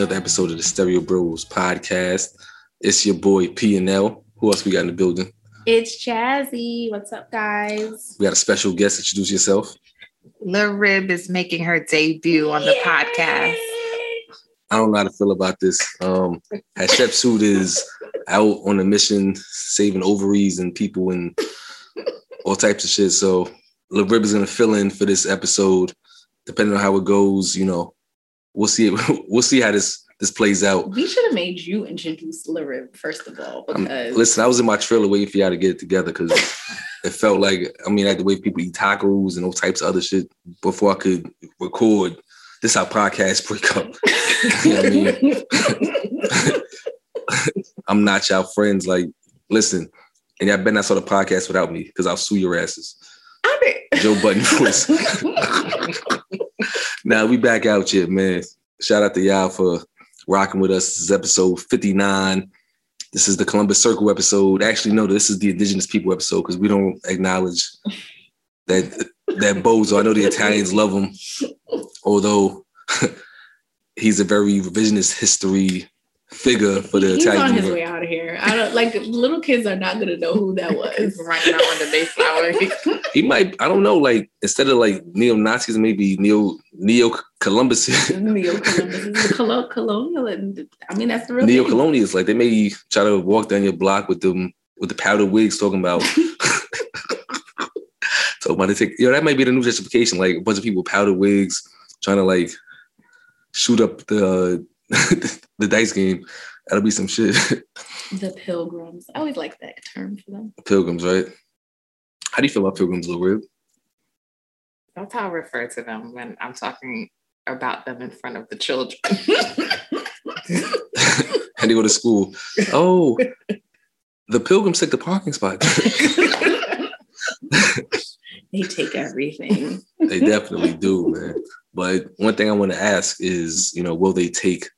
Another episode of the Stereo Bros podcast. It's your boy P and L. Who else we got in the building? It's Chazzy. What's up, guys? We got a special guest. Introduce yourself. Lil Rib is making her debut on the podcast. I don't know how to feel about this. Um, Hatshepsut is out on a mission, saving ovaries and people and all types of shit. So Lil Rib is gonna fill in for this episode. Depending on how it goes, you know, we'll see. We'll see how this this plays out. We should have made you introduce Larib first of all Um, because listen, I was in my trailer waiting for y'all to get it together because it felt like I mean, like the way people eat tacos and all types of other shit before I could record. This how podcasts break up. you know I? I'm not y'all friends. Like, listen, and y'all better not start a podcast without me because I'll sue your asses. I mean, Joe Budden voice. Now we back out here, man. Shout out to y'all for rocking with us. This is episode 59. This is the Columbus Circle episode. Actually, no, this is the Indigenous People episode because we don't acknowledge that that Bozo. I know the Italians love him, although he's a very revisionist history figure for the he's Italian. on his universe. way out of here. I don't like little kids are not gonna know who that was. Running out on the Mayflower. He might, I don't know, like instead of like neo Nazis, maybe neo neo Columbus. Neo Columbus, Colo- colonial, and I mean that's the real neo thing. colonials like they may try to walk down your block with them with the powder wigs talking about talking about they take you know that might be the new justification like a bunch of people with powder wigs trying to like shoot up the the dice game that'll be some shit The pilgrims. I always like that term for them. pilgrims right how do you feel about pilgrims little rib That's how I refer to them when I'm talking about them in front of the children. and they go to school oh the pilgrims take the parking spot they take everything. They definitely do, man. But one thing I want to ask is, you know, will they take the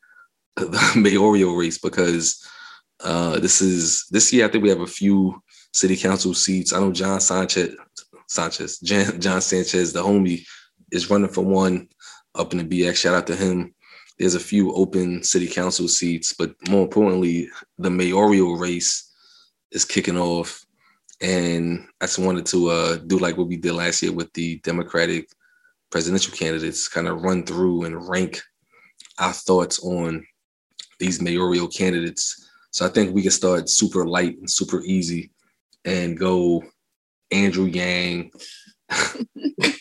mayoral race? Because uh, this is this year. I think we have a few city council seats. I know John Sanchez, Sanchez, John, John Sanchez, the homie, is running for one up in the BX. Shout out to him. There's a few open city council seats, but more importantly, the mayoral race is kicking off. And I just wanted to uh, do like what we did last year with the Democratic presidential candidates, kind of run through and rank our thoughts on these mayoral candidates. So I think we can start super light and super easy and go Andrew Yang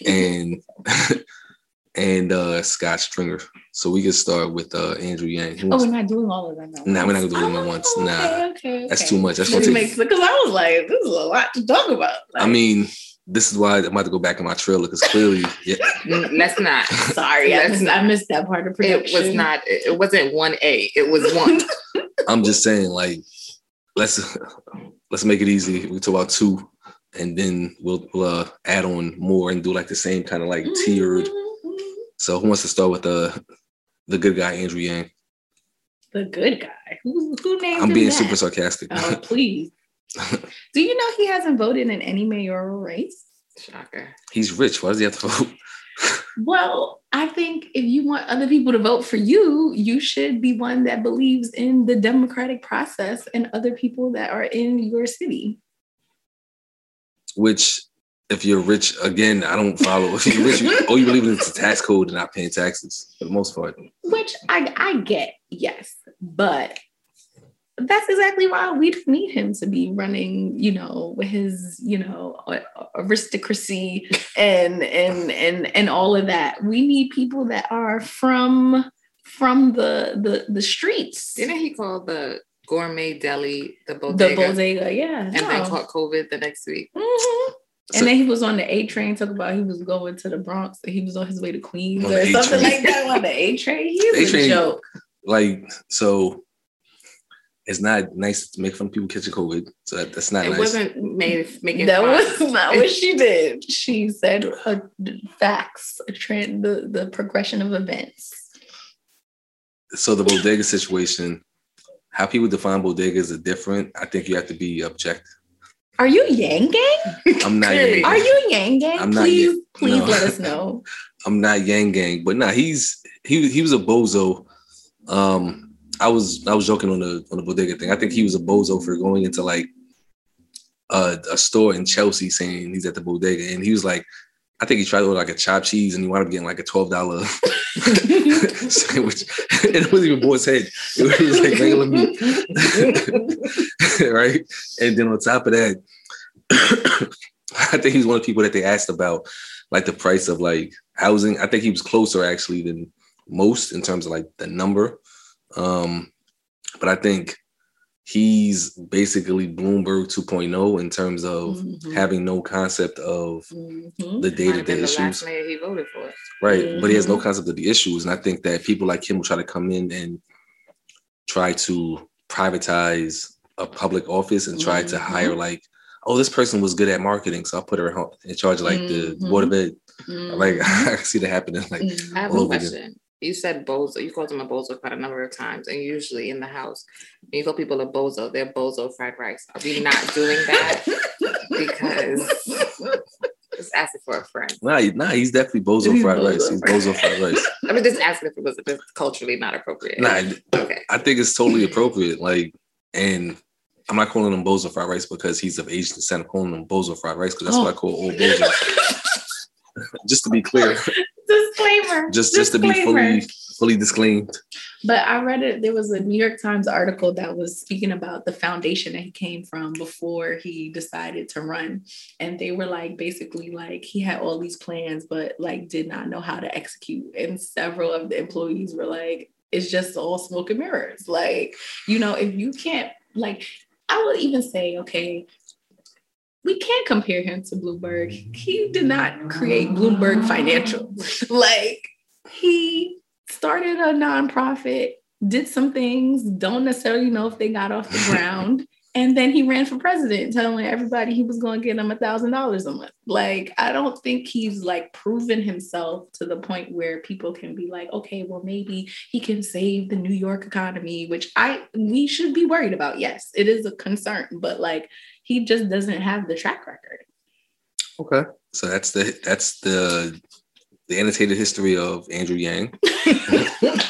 and and uh Scott Stringer. So we can start with uh Andrew Yang. Oh, we're not doing all of them. at Nah, we're not gonna do them at once. Oh, Nah. okay, okay, That's too much. That's gonna makes take, because I was like, this is a lot to talk about. I mean, this is why I'm about to go back in my trailer because clearly, yeah, Let's not. sorry, I Let's missed, I missed that part of It was not. It it wasn't one A. It was one. I'm just saying, like, let's let's make it easy. We talk about two, and then we'll, we'll uh, add on more and do like the same kind of like tiered. So who wants to start with the the good guy Andrew Yang? The good guy. Who, who named I'm him being that? super sarcastic. Oh, please. Do you know he hasn't voted in any mayoral race? Shocker. He's rich. Why does he have to vote? Well, I think if you want other people to vote for you, you should be one that believes in the democratic process and other people that are in your city. Which, if you're rich, again, I don't follow. If you're rich, you, all you believe in is the tax code and not paying taxes for the most part. Which I, I get, yes. But that's exactly why we don't need him to be running, you know, with his, you know, aristocracy and and and and all of that. We need people that are from from the the the streets. Didn't he call the gourmet deli, the bodega? The bodega, bodega, yeah. and then caught COVID the next week. Mhm. So- And then he was on the A train, talking about he was going to the Bronx. He was on his way to Queens or the A something train. like that on the A train. He's A-train- a joke. like so it's not nice to make fun of people catching COVID. So that, that's not It nice. wasn't made making That fun. was not what she did. She said facts, a trend, the, the progression of events. so the bodega situation, how people define bodegas are different. I think you have to be objective. Are you Yang Gang? I'm not Clearly. Yang Are you Yang Gang? I'm not please, Yang- please no. let us know. I'm not Yang Gang, but nah, he's he he was a bozo. Um, I was I was joking on the on the bodega thing. I think he was a bozo for going into like a, a store in Chelsea saying he's at the bodega, and he was like, I think he tried to order like a chopped cheese, and he wound up getting like a twelve dollar sandwich, and it wasn't even Boar's Head. It was like regular meat, right? And then on top of that, I think he's one of the people that they asked about like the price of like housing. I think he was closer actually than most in terms of like the number. Um, but I think he's basically Bloomberg 2.0 in terms of Mhm. having no concept of Mhm. the day-to-day have been the issues. last mayor he voted for. Right. But he has no Mhm. concept of the issues. And I think that people like him will try to come in and try to privatize a public office and try to Mhm. hire like, oh, this person was good at marketing. So I'll put her in charge of like the Mhm. board of ed. Mhm. Like I see that happening. Like. I have a over again. Question. You said bozo. You called him a bozo quite a number of times, and usually in the house, when you call people a bozo, they're bozo fried rice. Are we not doing that? because just asking for a friend. Nah, nah, he's definitely bozo He's fried bozo rice. He's bozo fried rice. I mean, just asking if it was culturally not appropriate. Nah, Okay. I think it's totally appropriate. Like, and I'm not calling him bozo fried rice because he's of Asian descent. I'm calling him bozo fried rice because that's what I call old bozo. just to be clear, Disclaimer. just just to be fully fully disclaimed. But I read it. There was a New York Times article that was speaking about the foundation that he came from before he decided to run. And they were like, basically, like he had all these plans, but like did not know how to execute. And several of the employees were like, it's just all smoke and mirrors. Like, you know, if you can't, like, I would even say, okay, we can't compare him to Bloomberg. He did not create Bloomberg Financial. like, he started a nonprofit, did some things, don't necessarily know if they got off the ground. And then he ran for president, telling everybody he was going to get them a thousand dollars a month. Like, I don't think he's like proven himself to the point where people can be like, okay, well, maybe he can save the New York economy, which I we should be worried about. Yes, it is a concern, but like he just doesn't have the track record. Okay. So that's the that's the the annotated history of Andrew Yang.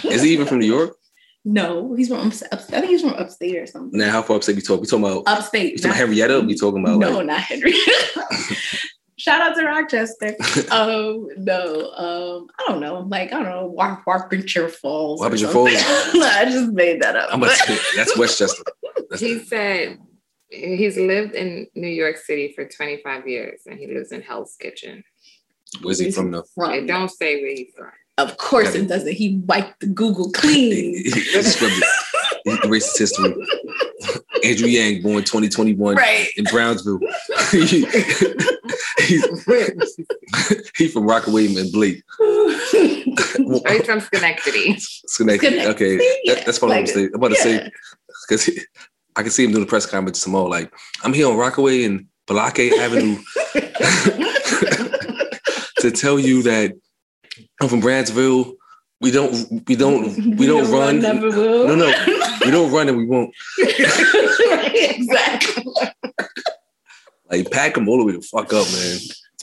Is he even from New York? No, he's from ups- I think he's from upstate or something. Now, how far upstate we talk? We talking about Upstate. we talking not- about Henrietta? We talking about no, like not Henry. Shout out to Rochester. um, no, um, I don't know. Like, I don't know, War- Warpincher Falls. or Warpincher something. Falls? no, I just made that up. I'm about say, that's Westchester. That's, He said he's lived in New York City for 25 years, and he lives in Hell's Kitchen. where's he from though? From- It don't say where he's from. Of course it doesn't. He wiped the Google clean. He, he scrubbed it. He erased his history. Andrew Yang, born 2021 right. in Brownsville. he, he's, he from Rockaway and Blake. Oh, he's from Schenectady. Schenectady. Schenectady, Okay, yeah. that, that's what I'm Like, saying. I'm about to yeah. say because I can see him doing the press conference tomorrow. Like, I'm here on Rockaway and Balake Avenue to tell you that I'm from Brandsville. We don't, we don't, we don't run. Never will. No, no, we don't run and we won't. exactly. Like, pack them all the way the fuck up, man.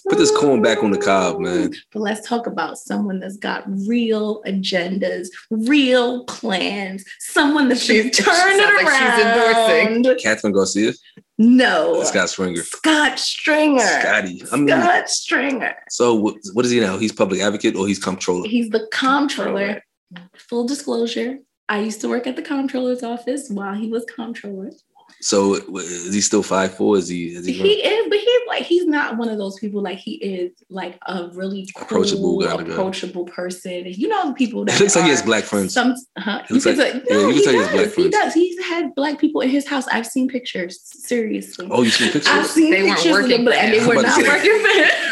Put this corn back on the cob, man. But let's talk about someone that's got real agendas, real plans, someone that should She's- turn sounds it like she's endorsing. around. Kathryn Garcia, No, Scott Stringer, Scott Stringer. Scotty. I mean, Scott Stringer. so what, what is he now? He's public advocate or he's comptroller? He's the comptroller. Full disclosure, I used to work at the comptroller's office while he was comptroller. So is he still five four? Is he? Is he, He is, but he's like he's not one of those people. Like he is like a really Approachable cool, kind of guy. approachable person. You know the people that He looks like he has black friends. Some, huh? He looks You like- say- yeah, no, you can he tell he has does. black He does. He's had black people in his house. I've seen pictures. Seriously, oh, you see I've seen They pictures of working them, and they were not I'm about to say. working for him.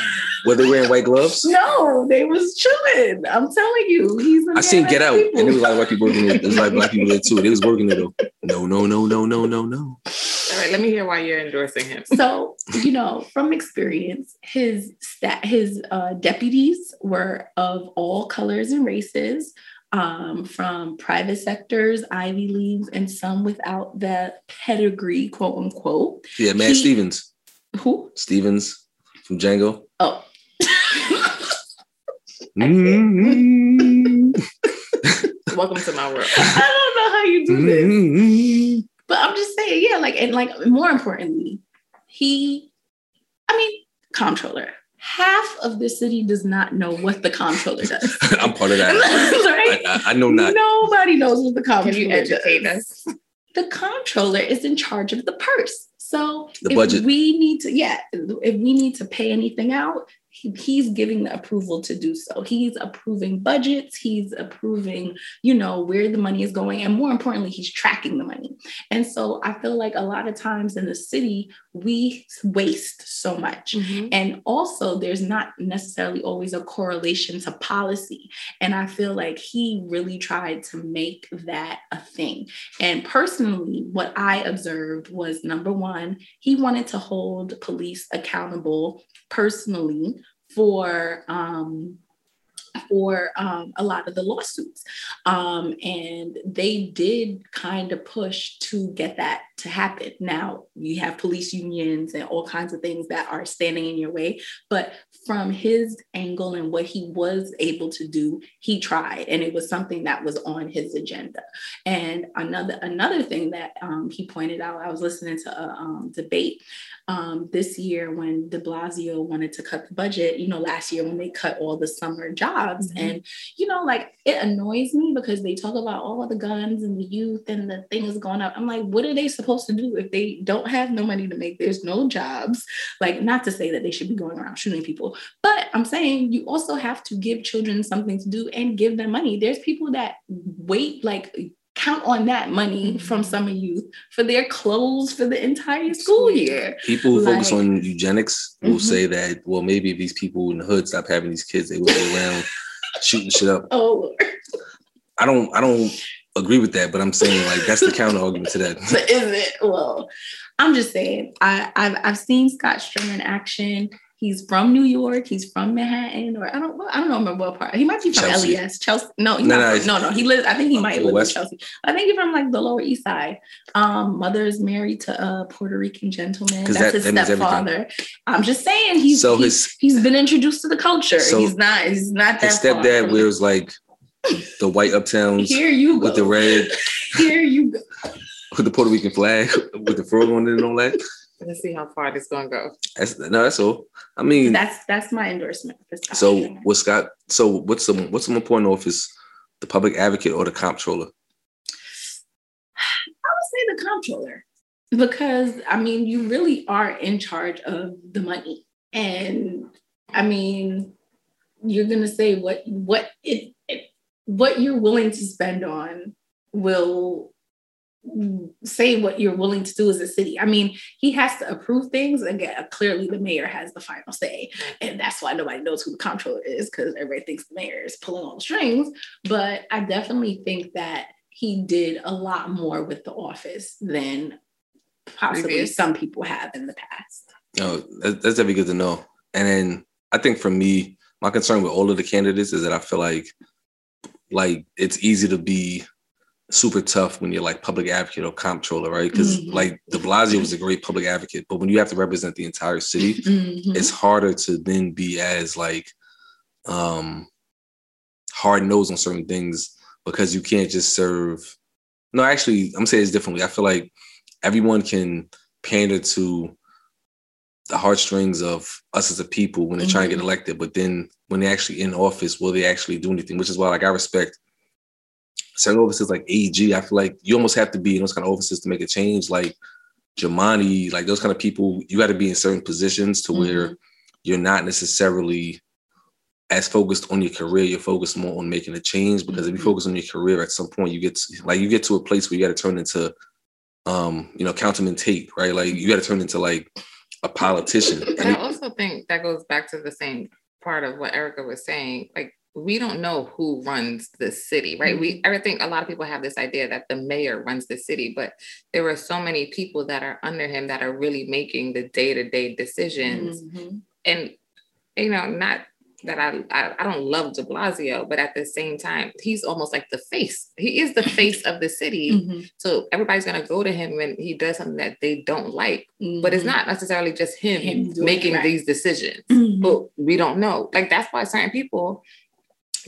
Were they wearing white gloves? No, they was chilling. I'm telling you, he's. a I seen Get Out, people. and there was a lot of white people working there. There was like black people there too. They was working there though. No, no, no, no, no, no, no. All right, let me hear why you're endorsing him. So, you know, from experience, his stat, his uh, deputies were of all colors and races, um, from private sectors, Ivy Leagues, and some without that pedigree, quote unquote. Yeah, Matt He- Stevens. Who? Stevens from Django. Oh. Mm-hmm. Welcome to my world. I don't know how you do this. Mm-hmm. But I'm just saying, yeah, like, and like, more importantly, he, I mean, comptroller. Half of the city does not know what the comptroller does. I'm part of that. right? I, I, I know not. Nobody knows what the comptroller Can you educate does. us? The comptroller is in charge of the purse. So The if budget. we need to, yeah, if we need to pay anything out, he, he's giving the approval to do so. He's approving budgets. He's approving, you know, where the money is going, and more importantly, he's tracking the money. And so I feel like a lot of times in the city we waste so much. And also, there's not necessarily always a correlation to policy. And I feel like he really tried to make that a thing. And personally, what I observed was number one, he wanted to hold police accountable personally for. Um, for um, a lot of the lawsuits. Um, and they did kind of push to get that to happen. Now, you have police unions and all kinds of things that are standing in your way. But from his angle and what he was able to do, he tried. And it was something that was on his agenda. And another, another thing that um, he pointed out, I was listening to a um, debate um, this year when de Blasio wanted to cut the budget, you know, last year when they cut all the summer jobs. Mhm. And, you know, like it annoys me because they talk about all the guns and the youth and the things going up. I'm like, what are they supposed to do if they don't have no money to make? There's no jobs. Like, not to say that they should be going around shooting people, but I'm saying you also have to give children something to do and give them money. There's people that wait, like, count on that money from summer youth for their clothes for the entire school year. People who focus on eugenics will Mhm. say that, well, maybe if these people in the hood stop having these kids, they will be around shooting shit up. Oh, Lord. I don't I don't agree with that, but I'm saying like that's the counter argument to that. But is it? Well, I'm just saying. I, I've I've seen Scott Strom in action. He's from New York. He's from Manhattan, or I don't I don't know remember what part. He might be from Chelsea. LES. Chelsea. No, No, no, no, no. He lives. I think he might live West? in Chelsea. I think he's from like the Lower East Side. Um, mother is married to a Puerto Rican gentleman. That's that- his that stepfather. I'm just saying he's So he's, his- he's been introduced to the culture. So he's not he's not that His stepdad wears like the white uptowns Here you go. with the red, Here you go. with the Puerto Rican flag, with the frog on it and all that. Let's see how far this is gonna go. That's no, that's all. I mean, That's that's my endorsement for Scott. so Stringer. what Scott? So what's the what's the more important office, the public advocate or the comptroller? I would say the comptroller because I mean you really are in charge of the money, and I mean you're gonna say what what it, it what you're willing to spend on will say what you're willing to do as a city. I mean, he has to approve things. Again, clearly the mayor has the final say. And that's why nobody knows who the comptroller is, because everybody thinks the mayor is pulling all the strings. But I definitely think that he did a lot more with the office than possibly Previous. some people have in the past. No, that's, that's definitely good to know. And then I think for me, my concern with all of the candidates is that I feel like like it's easy to be super tough when you're like public advocate or comptroller, right? Because Mhm. like De Blasio was a great public advocate, but when you have to represent the entire city, Mhm. it's harder to then be as like um hard nosed on certain things because you can't just serve no actually i'm saying it's differently i feel like everyone can pander to the heartstrings of us as a people when they're trying to get elected but then when they're actually in office will they actually do anything which is why like i respect certain offices like AG, I feel like you almost have to be in those kind of offices to make a change. Like Jumaane, like those kind of people, you got to be in certain positions to where Mhm. you're not necessarily as focused on your career. You're focused more on making a change because if you Mhm. focus on your career, at some point you get to, like you get to a place where you got to turn into, um, you know, Councilman Tate, right? Like you got to turn into like a politician. But And I also think that goes back to the same part of what Erica was saying. Like, we don't know who runs the city, right? We I think a lot of people have this idea that the mayor runs the city, but there are so many people that are under him that are really making the day-to-day decisions. Mhm. And you know, not that I, I I don't love De Blasio, but at the same time, he's almost like the face. He is the face of the city. Mhm. So everybody's gonna go to him when he does something that they don't like. But it's Mhm. not necessarily just him, Him making right. these decisions. Mhm. But we don't know. Like that's why certain people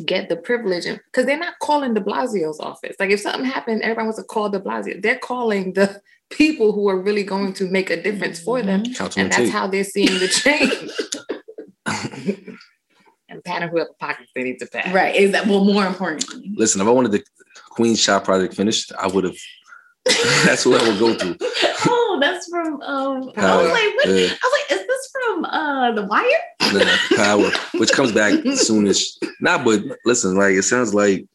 get the privilege and because they're not calling de Blasio's office. Like if something happened, everybody wants to call de Blasio. They're calling the people who are really going to make a difference for them. Mm-hmm. Councilman And that's Tate. how they're seeing the change. and patting whoever the pockets they need to pat. Right. Is that well more importantly. Listen, if I wanted the Queen's Shop project finished, I would have. that's what I would go through. Oh, that's from um I was like, what? Yeah. I was like, is this from uh the wire? the power, which comes back soonish. Nah, but listen, like it sounds like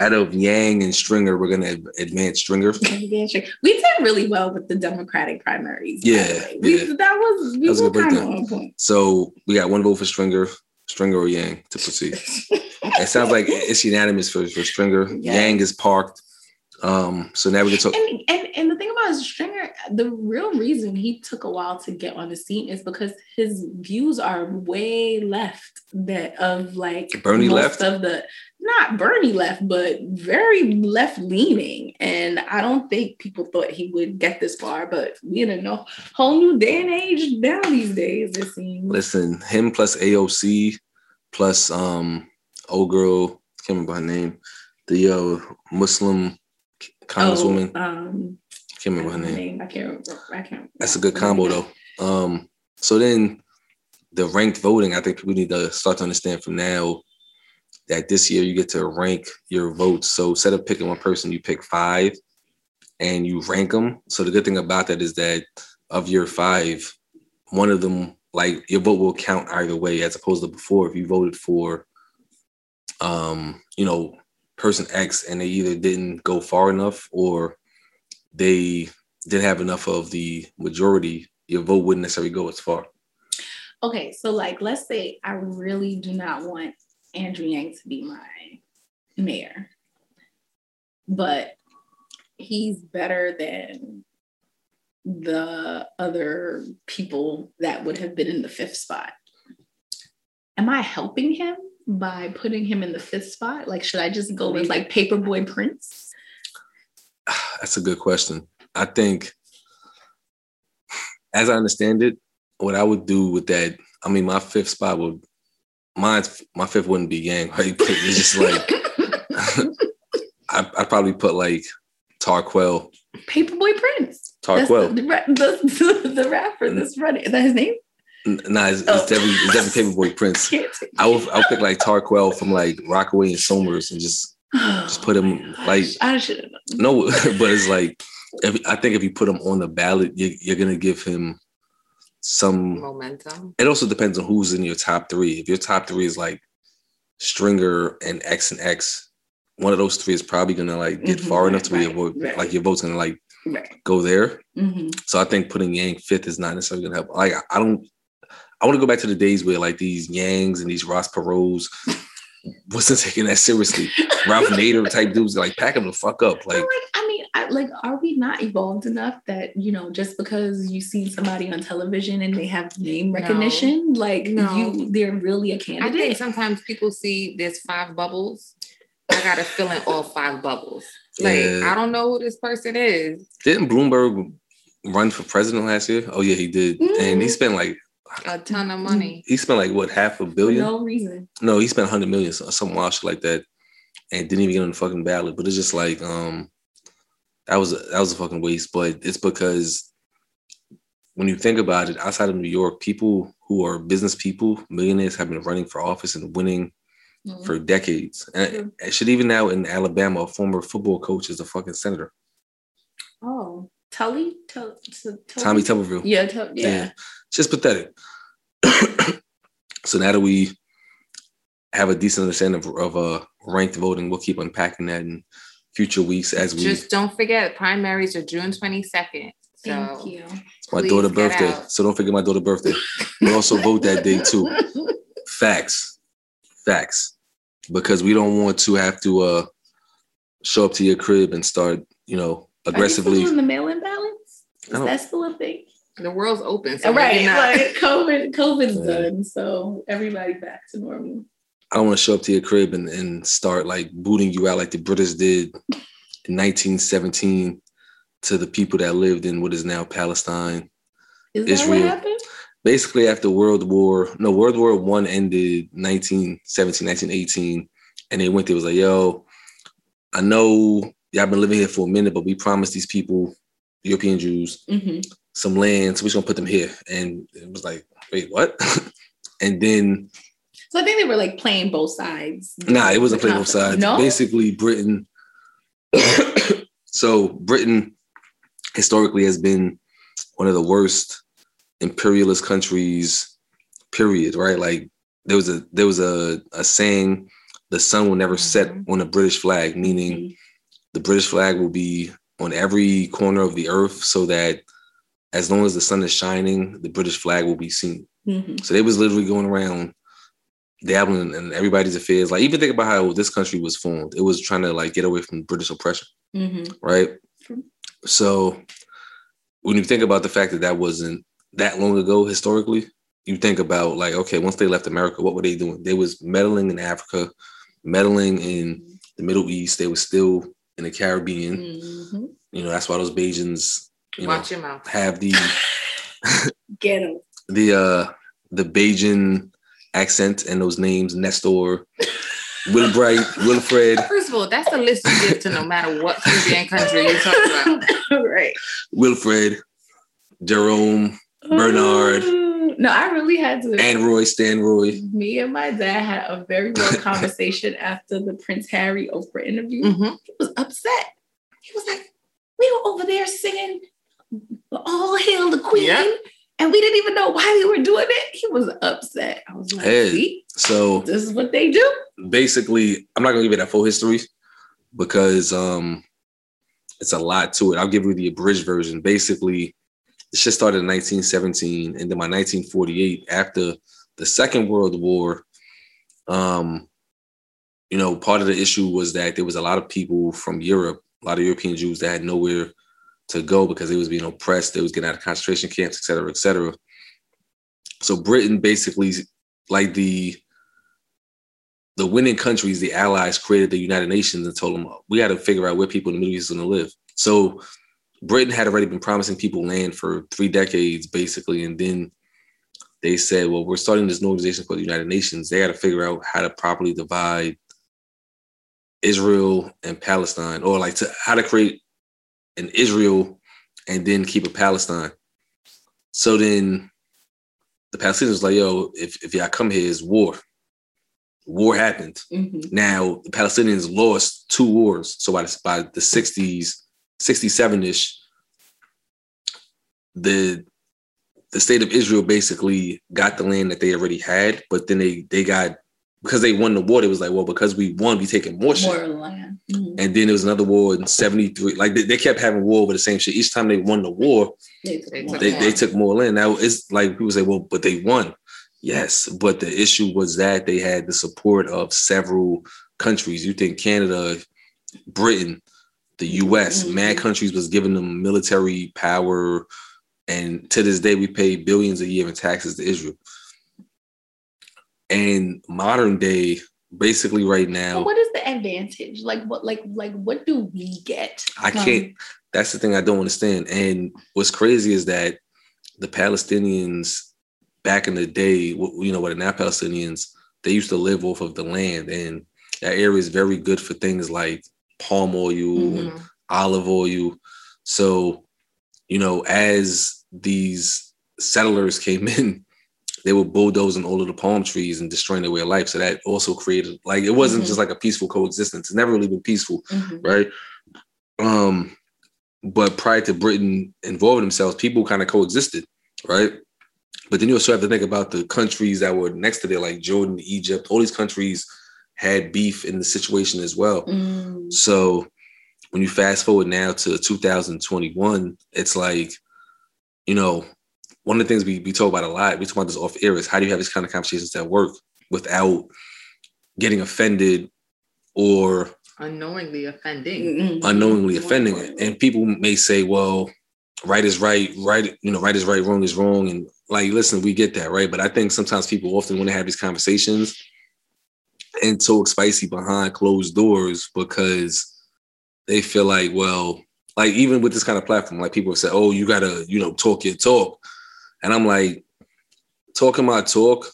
out of Yang and Stringer, we're gonna advance Stringer. We did really well with the Democratic primaries. Yeah. We, yeah. that was we That was were good kind of on point. So we got one vote for Stringer, Stringer or Yang to proceed. it sounds like it's unanimous for, for Stringer. Yeah. Yang is parked. Um, so now we can talk. And, and and the thing about Stringer, the real reason he took a while to get on the scene is because his views are way left that of like Bernie left? of the not Bernie left, but very left leaning. And I don't think people thought he would get this far, but we don't know whole new day and age now these days, it seems. Listen, him plus AOC plus um old girl, can't remember her name, the uh Muslim congresswoman, Oh, um, can't remember her don't name. I can't remember. I can't. That's a good combo though. Um, so then the ranked voting, I think we need to start to understand from now that this year you get to rank your votes. So instead of picking one person, you pick five and you rank them. So the good thing about that is that of your five, one of them, like your vote will count either way, as opposed to before if you voted for um, you know, person X and they either didn't go far enough or they didn't have enough of the majority, your vote wouldn't necessarily go as far. Okay, so like let's say I really do not want Andrew Yang to be my mayor, but he's better than the other people that would have been in the fifth spot. Am I helping him by putting him in the fifth spot? Like, should I just go with like Paperboy Prince? That's a good question. I think, as I understand it, what I would do with that, I mean, my fifth spot would, mine's, my fifth wouldn't be Yang, right? It's just like, I, I'd probably put like Tarquel. Paperboy Prince. That's Tarquel. the, the, the, the rapper that's running. Is that his name? N- Nah, it's, Oh. it's definitely, it's definitely Paperboy Prince. I would, I would pick like Tarquel from like Rockaway and Somers and just, just put him like, I should have known. no, but it's like, if, I think if you put him on the ballot, you, you're gonna give him some. Momentum. It also depends on who's in your top three. If your top three is like Stringer and X and X, one of those three is probably gonna like get Mhm, far enough to where your right, vote, right. like your vote's gonna like Right. go there. Mhm. So I think putting Yang fifth is not necessarily gonna help. Like I don't. I want to go back to the days where like these Yangs and these Ross Perot's wasn't taking that seriously. Ralph Nader type dudes like pack them the fuck up. Like like, I mean, I, like, are we not evolved enough that you know, just because you see somebody on television and they have name recognition, like No. you, they're really a I think candidate? sometimes people see there's five bubbles. I gotta fill in all five bubbles. Like Yeah. I don't know who this person is. Didn't Bloomberg run for president last year? Oh yeah, he did, and he Mhm. spent like A ton of money. he spent like what half a For billion? no reason. No, he spent hundred million, so- some shit like that, and didn't even get on the fucking ballot. But it's just like um, that was a, that was a fucking waste. But it's because when you think about it, outside of New York, people who are business people, millionaires, have been running for office and winning Mhm. for decades. And it should even now in Alabama, a former football coach is a fucking senator. Oh, Tully, Tully, Tommy Tuberville. Yeah, Tu- yeah. Yeah. Just pathetic. so now that we have a decent understanding of, of uh, ranked voting, we'll keep unpacking that in future weeks as we. Just don't forget, primaries are June 22nd. So Thank you. my please daughter's birthday, out. so don't forget my daughter's birthday. We also vote that day too. Facts, facts, because we don't want to have to uh, show up to your crib and start, you know, Are they aggressively. still doing the mail-in ballots? I Is don't- that still a thing? the world's open. So right, maybe not. like COVID, COVID's Yeah. done, so everybody back to normal. I don't want to show up to your crib and, and start like booting you out like the British did in 1917 to the people that lived in what is now Palestine. Is that Israel. what happened? Basically, after World War, no, World War One ended 1917, 1918, and they went there was like, yo, I know y'all been living here for a minute, but we promised these people, European Jews, hmm some land, so we're just gonna put them here. And it was like, wait, what? and then So I think they were like playing both sides. Nah, it wasn't playing both sides. No, Basically, Britain. so Britain historically has been one of the worst imperialist countries. Period. Right? Like there was a there was a, a saying, "The sun will never set Mhm. on a British flag," meaning Mhm. The British flag will be on every corner of the earth, so that as long as the sun is shining, the British flag will be seen. Mhm. So they was literally going around dabbling in everybody's affairs. Like even think about how this country was formed. It was trying to like get away from British oppression, Mhm. right? So when you think about the fact that that wasn't that long ago historically, you think about like, okay, once they left America, what were they doing? They was meddling in Africa, meddling in the Middle East. They were still in the Caribbean. Mhm. You know, that's why those Bajans, you know, your mouth. have the Get them. the uh the Bajan accent and those names Nestor, Wilbright, Wilfred, First of all, that's the list you give to no matter what Caribbean country you talk about. right. Wilfred, Jerome, Bernard. No, I really had to. And Roy, Stan Roy. me and my dad had a very long conversation after the Prince Harry Oprah interview. Mhm. He was upset. He was like, "We were over there singing "All Hail the Queen," Yeah. and we didn't even know why we were doing it." He was upset. I was like, Hey. "See, So this is what they do." basically, I'm not gonna give you that full history because um it's a lot to it. I'll give you the abridged version. Basically, the shit started in 1917, and then by 1948, after the Second World War, um, you know, part of the issue was that there was a lot of people from Europe, a lot of European Jews that had nowhere to go because they was being oppressed, they was getting out of concentration camps, et cetera, et cetera. So Britain basically, like the the winning countries, the allies created the United Nations and told them we got to figure out where people in the Middle East are going to live. So Britain had already been promising people land for three decades, basically, and then they said, "Well, we're starting this new organization called the United Nations. They got to figure out how to properly divide Israel and Palestine, or like to how to create an Israel and then keep a Palestine." So then the Palestinians like, "Yo, if if y'all come here, it's war." War happened. Mhm. Now the Palestinians lost two wars. So by the, by the 60s, 67-ish, the the state of Israel basically got the land that they already had, but then they they got because they won the war, it was like, well, because we won, we taking more shit. More land. Mhm. And then there was another war in 73. Like they, they kept having war over the same shit. Each time they won the war, They took They more took they, land. they took more land. Now it's like people say, well, but they won. Yes, but the issue was that they had the support of several countries. You think Canada, Britain, the US, Mhm. mad countries was giving them military power. And to this day, we pay billions a year in taxes to Israel. And modern day, basically right But now, what is the advantage? Like what? Like like what do we get? I can't. That's the thing I don't understand. And what's crazy is that the Palestinians back in the day, you know, what the now Palestinians, they used to live off of the land, and that area is very good for things like palm oil and Mhm. olive oil. So, you know, as these settlers came in, they were bulldozing all of the palm trees and destroying their way of life. So that also created like it wasn't Mhm. just like a peaceful coexistence. It's never really been peaceful Mhm. right? Um, but prior to Britain involving themselves, people kind of coexisted, right? But then you also have to think about the countries that were next to there, like Jordan, Egypt. All these countries had beef in the situation as well. Mm. So when you fast forward now to 2021, it's like, you know, one of the things we, we talk about a lot, we talk about this off air is how do you have these kind of conversations at work without getting offended or Unknowingly offending. Unknowingly offending it. And people may say, well, right is right, right, you know, right is right, wrong is wrong. And like, listen, we get that, right? But I think sometimes people often want to have these conversations and talk spicy behind closed doors because they feel like, well, like even with this kind of platform, like people have said, oh, you gotta, you know, talk your talk. And I'm like, talking my talk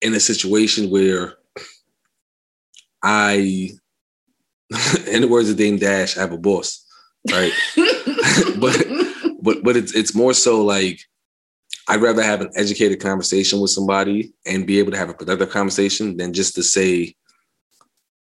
in a situation where I, in the words of Dame Dash, I have a boss, right? but but but it's it's more so like I'd rather have an educated conversation with somebody and be able to have a productive conversation than just to say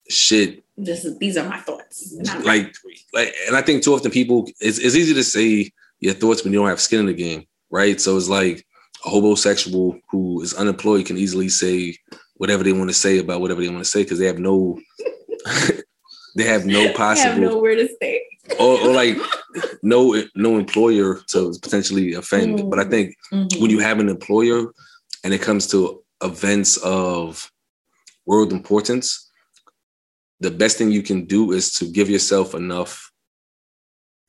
shit this is these are my thoughts. like like and I think too often people it's, it's easy to say your thoughts when you don't have skin in the game, right? So it's like a homosexual who is unemployed can easily say whatever they want to say about whatever they want to say because they have no they have no I have possible nowhere to stay. Or, or like no no employer to potentially offend. Mm. But I think when you have an employer and it comes to events of world importance, the best thing you can do is to give yourself enough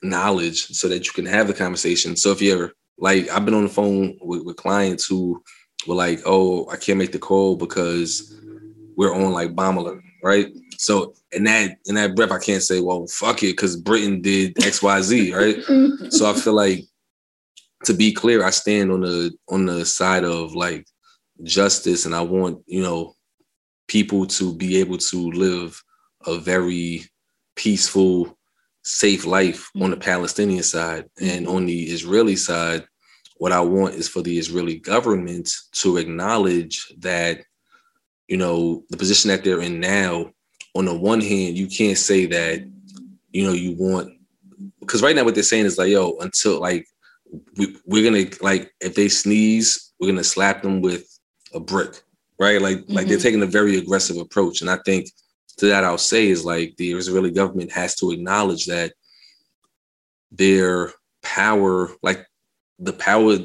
knowledge so that you can have the conversation. So if you're like, I've been on the phone with, with clients who were like, oh, I can't make the call because we're on like bomb alert, right? So in that in that breath, I can't say, well, fuck it, because Britain did X, Y, Z, right? Mm-hmm. So I feel like to be clear, I stand on the on the side of like justice, and I want you know people to be able to live a very peaceful, safe life on the mm-hmm. Palestinian side, mm-hmm. and on the Israeli side. What I want is for the Israeli government to acknowledge that, you know, the position that they're in now. On the one hand, you can't say that, you know, you want because right now what they're saying is like, yo, until like we, we're gonna like if they sneeze, we're gonna slap them with a brick, right? Like like they're Mhm. taking a very aggressive approach, and I think to that I'll say is like the Israeli government has to acknowledge that their power, like the power,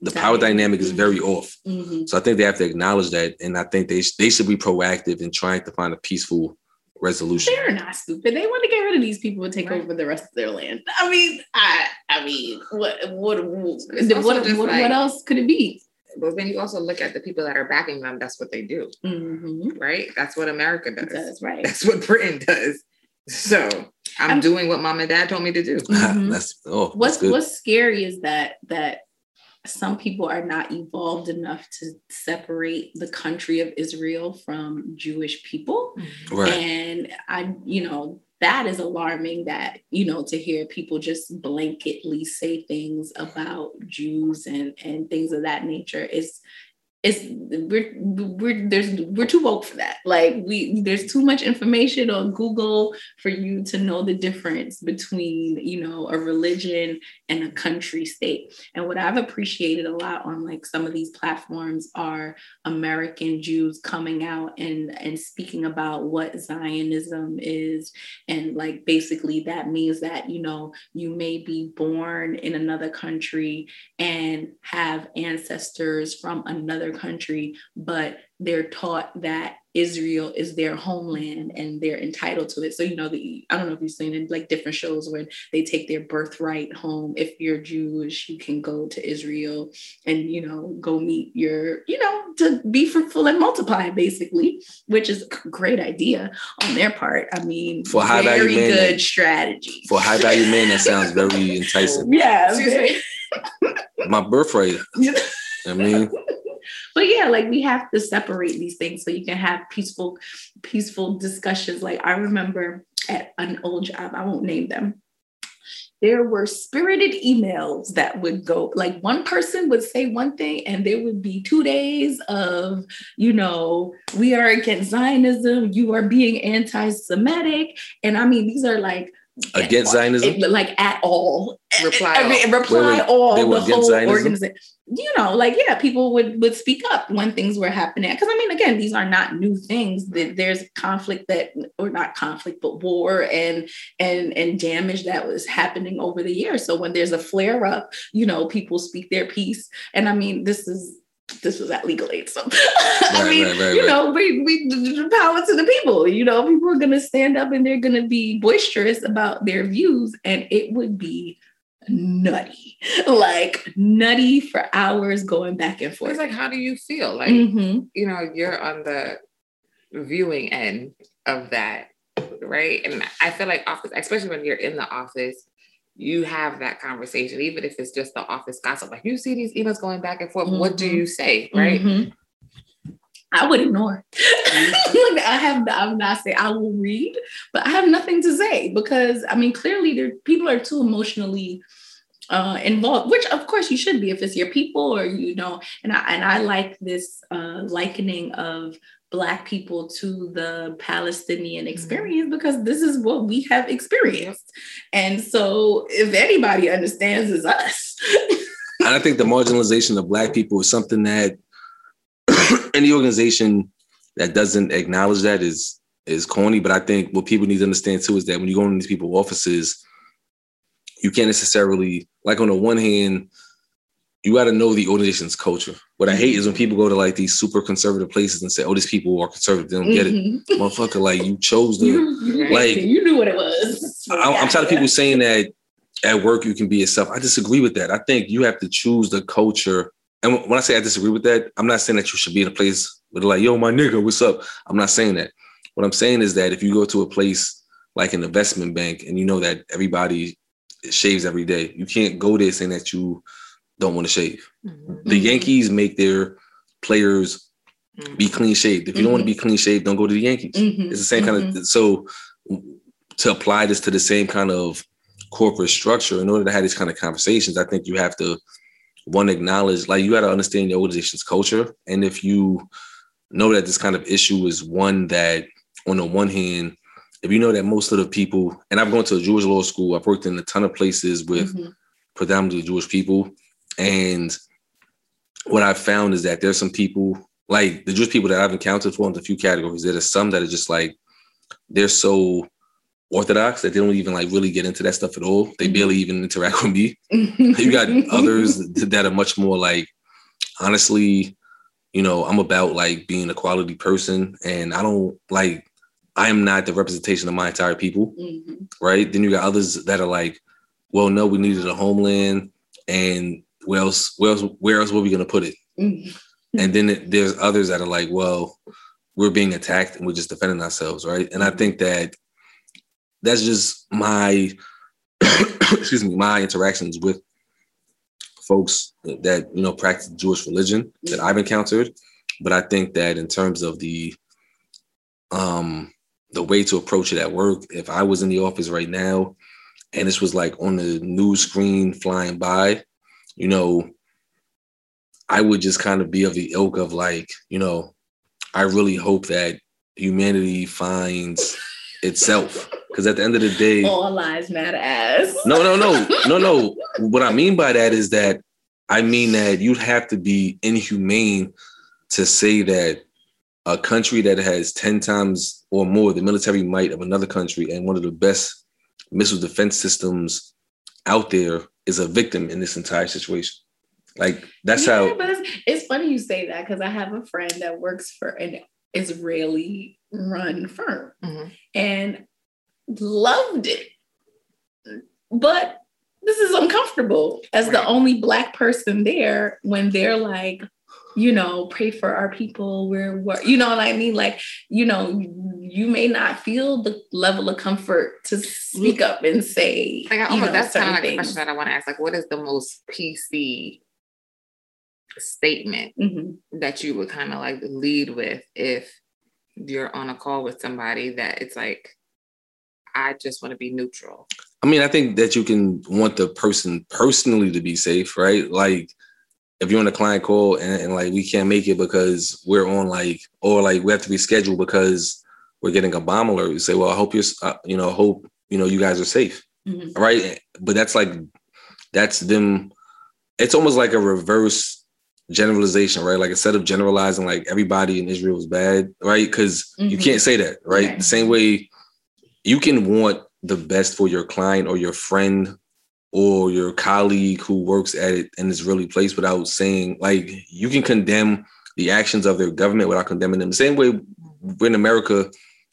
the power dynamic is very off. Mhm. So I think they have to acknowledge that, and I think they sh- they should be proactive in trying to find a peaceful resolution. They're not stupid. They want to get rid of these people and take Right. over the rest of their land. I mean, I I mean, what what what It's what, what, like- what else could it be? But then you also look at the people that are backing them, that's what they do, Mm-hmm. right? That's what America does. That's right. That's what Britain does. So I'm, I'm- doing what mom and dad told me to do. Mhm. that's oh, What's that's good. what's scary is that that some people are not evolved enough to separate the country of Israel from Jewish people. Mm-hmm. right. And I, you know, that is alarming that, you know, to hear people just blanketly say things about Jews and and things of that nature is it's we're we're there's we're too woke for that. Like we there's too much information on Google for you to know the difference between, you know, a religion and a country state. And what I've appreciated a lot on like some of these platforms are American Jews coming out and and speaking about what Zionism is and like basically that means that you know you may be born in another country and have ancestors from another country but they're taught that Israel is their homeland and they're entitled to it. So, you know, the I don't know if you've seen in like different shows where they take their birthright home. If you're Jewish, you can go to Israel and, you know, go meet your, you know, to be fruitful and multiply, basically, which is a great idea on their part. I mean, For high value very men, good strategy. For high value men, that sounds very enticing. yeah. Excuse me? My birthright. I mean, but yeah like we have to separate these things so you can have peaceful peaceful discussions. Like i remember at an old job i won't name them there were spirited emails that would go like one person would say one thing and there would be two days of you know we are against zionism you are being anti-semitic. And i mean these are like Against Zionism? It- like at all. Reply I mean, all. reply Wait, wait. all They the whole Zionism? organization. You know, like yeah, people would would speak up when things were happening. Because I mean, again, these are not new things. That There's conflict that, or not conflict, but war and and and damage that was happening over the years. So when there's a flare up, you know, people speak their piece. And I mean, this is this was at legal aid. So I mean, right, right, you right. know, we we power to the people. You know, people are gonna stand up and they're gonna be boisterous about their views, and it would be nutty, like nutty for hours going back and It's forth. like, how do you feel? Like, Mhm. you know, you're on the viewing end of that, right? And I feel like office, especially when you're in the office, you have that conversation, even if it's just the office gossip. Like, you see these emails going back and forth. What do Mhm. you say, right? Mhm. I would ignore. Like, I have. I'm not saying I will read, but I have nothing to say because I mean, clearly, there people are too emotionally uh, involved, which of course you should be if it's your people or you know. And I and I like this uh, likening of Black people to the Palestinian mm-hmm. experience because this is what we have experienced, and so if anybody understands, is us. And I think the marginalization of black people is something that any organization that doesn't acknowledge that is is corny. But I think what people need to understand too is that when you go into these people's offices, you can't necessarily like on the one hand, you got to know the organization's culture. What I hate is when people go to like these super conservative places and say, "Oh, these people are conservative. They don't get it, Mhm. motherfucker." Like you chose the. You, you, Like- you knew what it was. I, I'm tired of people saying that at work you can be yourself. I disagree with that. I think you have to choose the culture. And when I say I disagree with that, I'm not saying that you should be in a place where they're like, yo, my nigga, what's up? I'm not saying that. What I'm saying is that if you go to a place like an investment bank and you know that everybody shaves every day, you can't go there saying that you don't want to shave. Mhm. The. Yankees make their players Mhm. be clean shaved. If you don't want to be clean shaved, don't go to the Yankees. Mhm. It's the same kind of so to apply this to the same kind of corporate structure in order to have these kind of conversations, I think you have to one acknowledge like you got to understand your organization's culture. And if you know that this kind of issue is one that on the one hand, if you know that most of the people, and I've gone to a Jewish law school, I've worked in a ton of places with Mhm. predominantly Jewish people. And what I've found is that there's some people, like the Jewish people that I've encountered fall into a few categories. There are some that are just like, they're so orthodox that they don't even like really get into that stuff at all. They barely even interact with me. You got others that are much more like, honestly, you know, I'm about like being a quality person and I don't like, I am not the representation of my entire people Mhm. right? Then you got others that are like, well, no, we needed a homeland, and where else, where else, where else were we gonna put it? Mhm. And then it- there's others that are like, well, we're being attacked and we're just defending ourselves, right? And I think that that's just my, excuse me, my interactions with folks that you know practice Jewish religion that I've encountered. But I think that in terms of the um the way to approach it at work, if I was in the office right now and this was like on the news screen flying by, you know, I would just kind of be of the ilk of like, you know, I really hope that humanity finds itself. Because at the end of the day, All lives matter ass. no, no, no, no, no. What I mean by that is that I mean that you'd have to be inhumane to say that a country that has 10 times or more the military might of another country and one of the best missile defense systems out there is a victim in this entire situation. Like that's yeah, how but it's, it's funny you say that because I have a friend that works for an Israeli run firm Mhm. and loved it. But this is uncomfortable as the only black person there when they're like, you know, pray for our people. We're, we're you know what I mean? Like, you know, you may not feel the level of comfort to speak up and say, Like, I you know, that's kind of like a question that I want to ask. Like, what is the most PC statement Mhm. that you would kind of like lead with if you're on a call with somebody that it's like, I just want to be neutral. I mean, I think that you can want the person personally to be safe, right? Like if you're on a client call and, and like we can't make it because we're on like or like we have to reschedule because we're getting a bomb alert. You say, well, I hope you're, uh, you know, hope you know, you guys are safe, Mhm. right? But that's like that's them. It's almost like a reverse generalization, right? Like instead of generalizing like everybody in Israel is bad, right? Because you Mhm. can't say that, right? Right. The same way you can want the best for your client or your friend or your colleague who works at it in this really place without saying like you can condemn the actions of their government without condemning them. The same way we're in America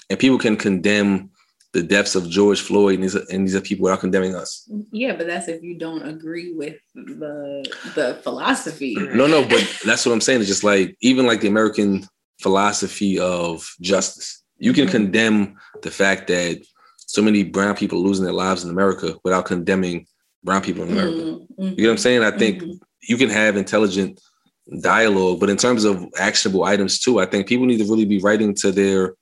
and people can condemn the deaths of George Floyd and these, and these are people without condemning us. Yeah, but that's if you don't agree with the the philosophy. No, no, but that's what I'm saying. It's just like even like the American philosophy of justice. You can Mhm. condemn the fact that so many brown people are losing their lives in America without condemning brown people in America. Mhm, mhm, You know what I'm saying? I think mhm. you can have intelligent dialogue, but in terms of actionable items too, I think people need to really be writing to their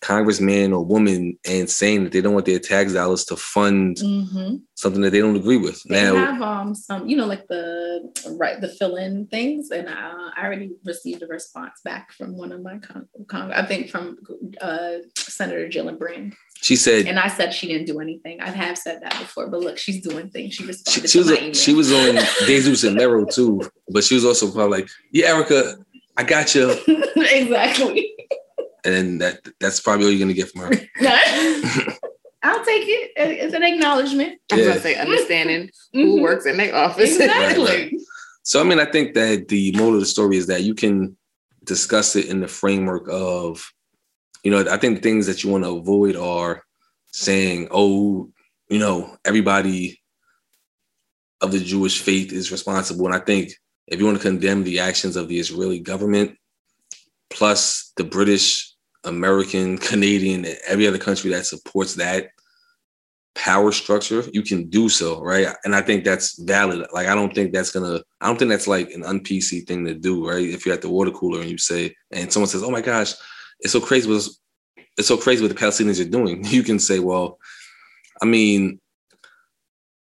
congressman or woman and saying that they don't want their tax dollars to fund Mhm. something that they don't agree with. They Now, have um some, you know, like the right the fill-in things, and uh, I already received a response back from one of my con, con- I think from uh, Senator Gillibrand, she said and I said she didn't do anything. I have said that before, but look, she's doing things. She she, responded she was to my email. she was on Jesus and Mero too, but she was also probably like, "Yeah, Erica, I got you," exactly. And that that's probably all you're gonna get from her. I'll take it. It's an acknowledgement. I was Yeah. gonna say understanding who Mhm. works in their office. Exactly. So I mean, I think that the moral of the story is that you can discuss it in the framework of, you know, I think things that you want to avoid are saying, oh, you know, everybody of the Jewish faith is responsible. And I think if you want to condemn the actions of the Israeli government, plus the British, American, Canadian, and every other country that supports that power structure, you can do so, right? And I think that's valid. Like I don't think that's gonna, I don't think that's like an un-PC thing to do, right? If you're at the water cooler and you say, and someone says, "Oh my gosh, it's so crazy what it's so crazy what the Palestinians are doing," you can say, "Well, I mean,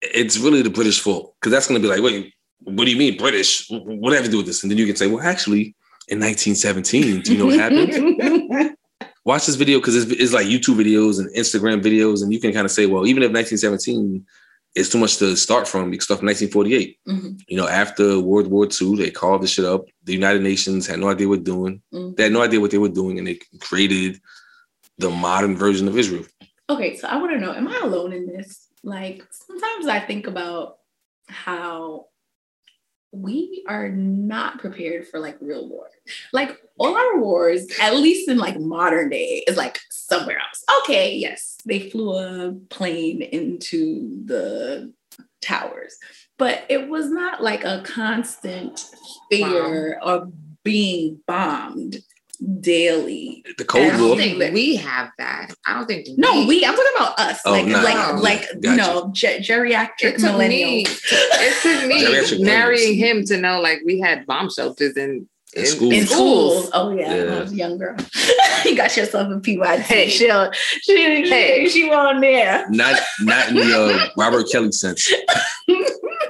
it's really the British fault," because that's gonna be like, "Wait, what do you mean British? What have to do with this?" And then you can say, "Well, actually." In 1917, do you know what happened? watch this video because it's, it's like YouTube videos and Instagram videos, and you can kind of say, well, even if 1917 is too much to start from, start from 1948. Mhm. You know, after World War II, they called the shit up. The United Nations had no idea what doing. Mhm. They had no idea what they were doing, and they created the modern version of Israel. Okay, so I want to know, am I alone in this? Like sometimes I think about how we are not prepared for like real war. Like all our wars, at least in like modern day, is like somewhere else. Okay, yes, they flew a plane into the towers, but it was not like a constant fear of being bombed daily. The I Cold don't War. think we have that. I don't think No, we. I'm talking about us, Oh, like, nah, like, nah, like, yeah, you gotcha. know, ge- geriatric It took me. millennials It took me marrying him to know like we had bomb shelters in In schools. in schools. Oh yeah, Yeah. when I was a young girl. you got yourself a PYT. Hey. She, she, she, Hey. she on there. Not not in the uh, Robert Kelly sense.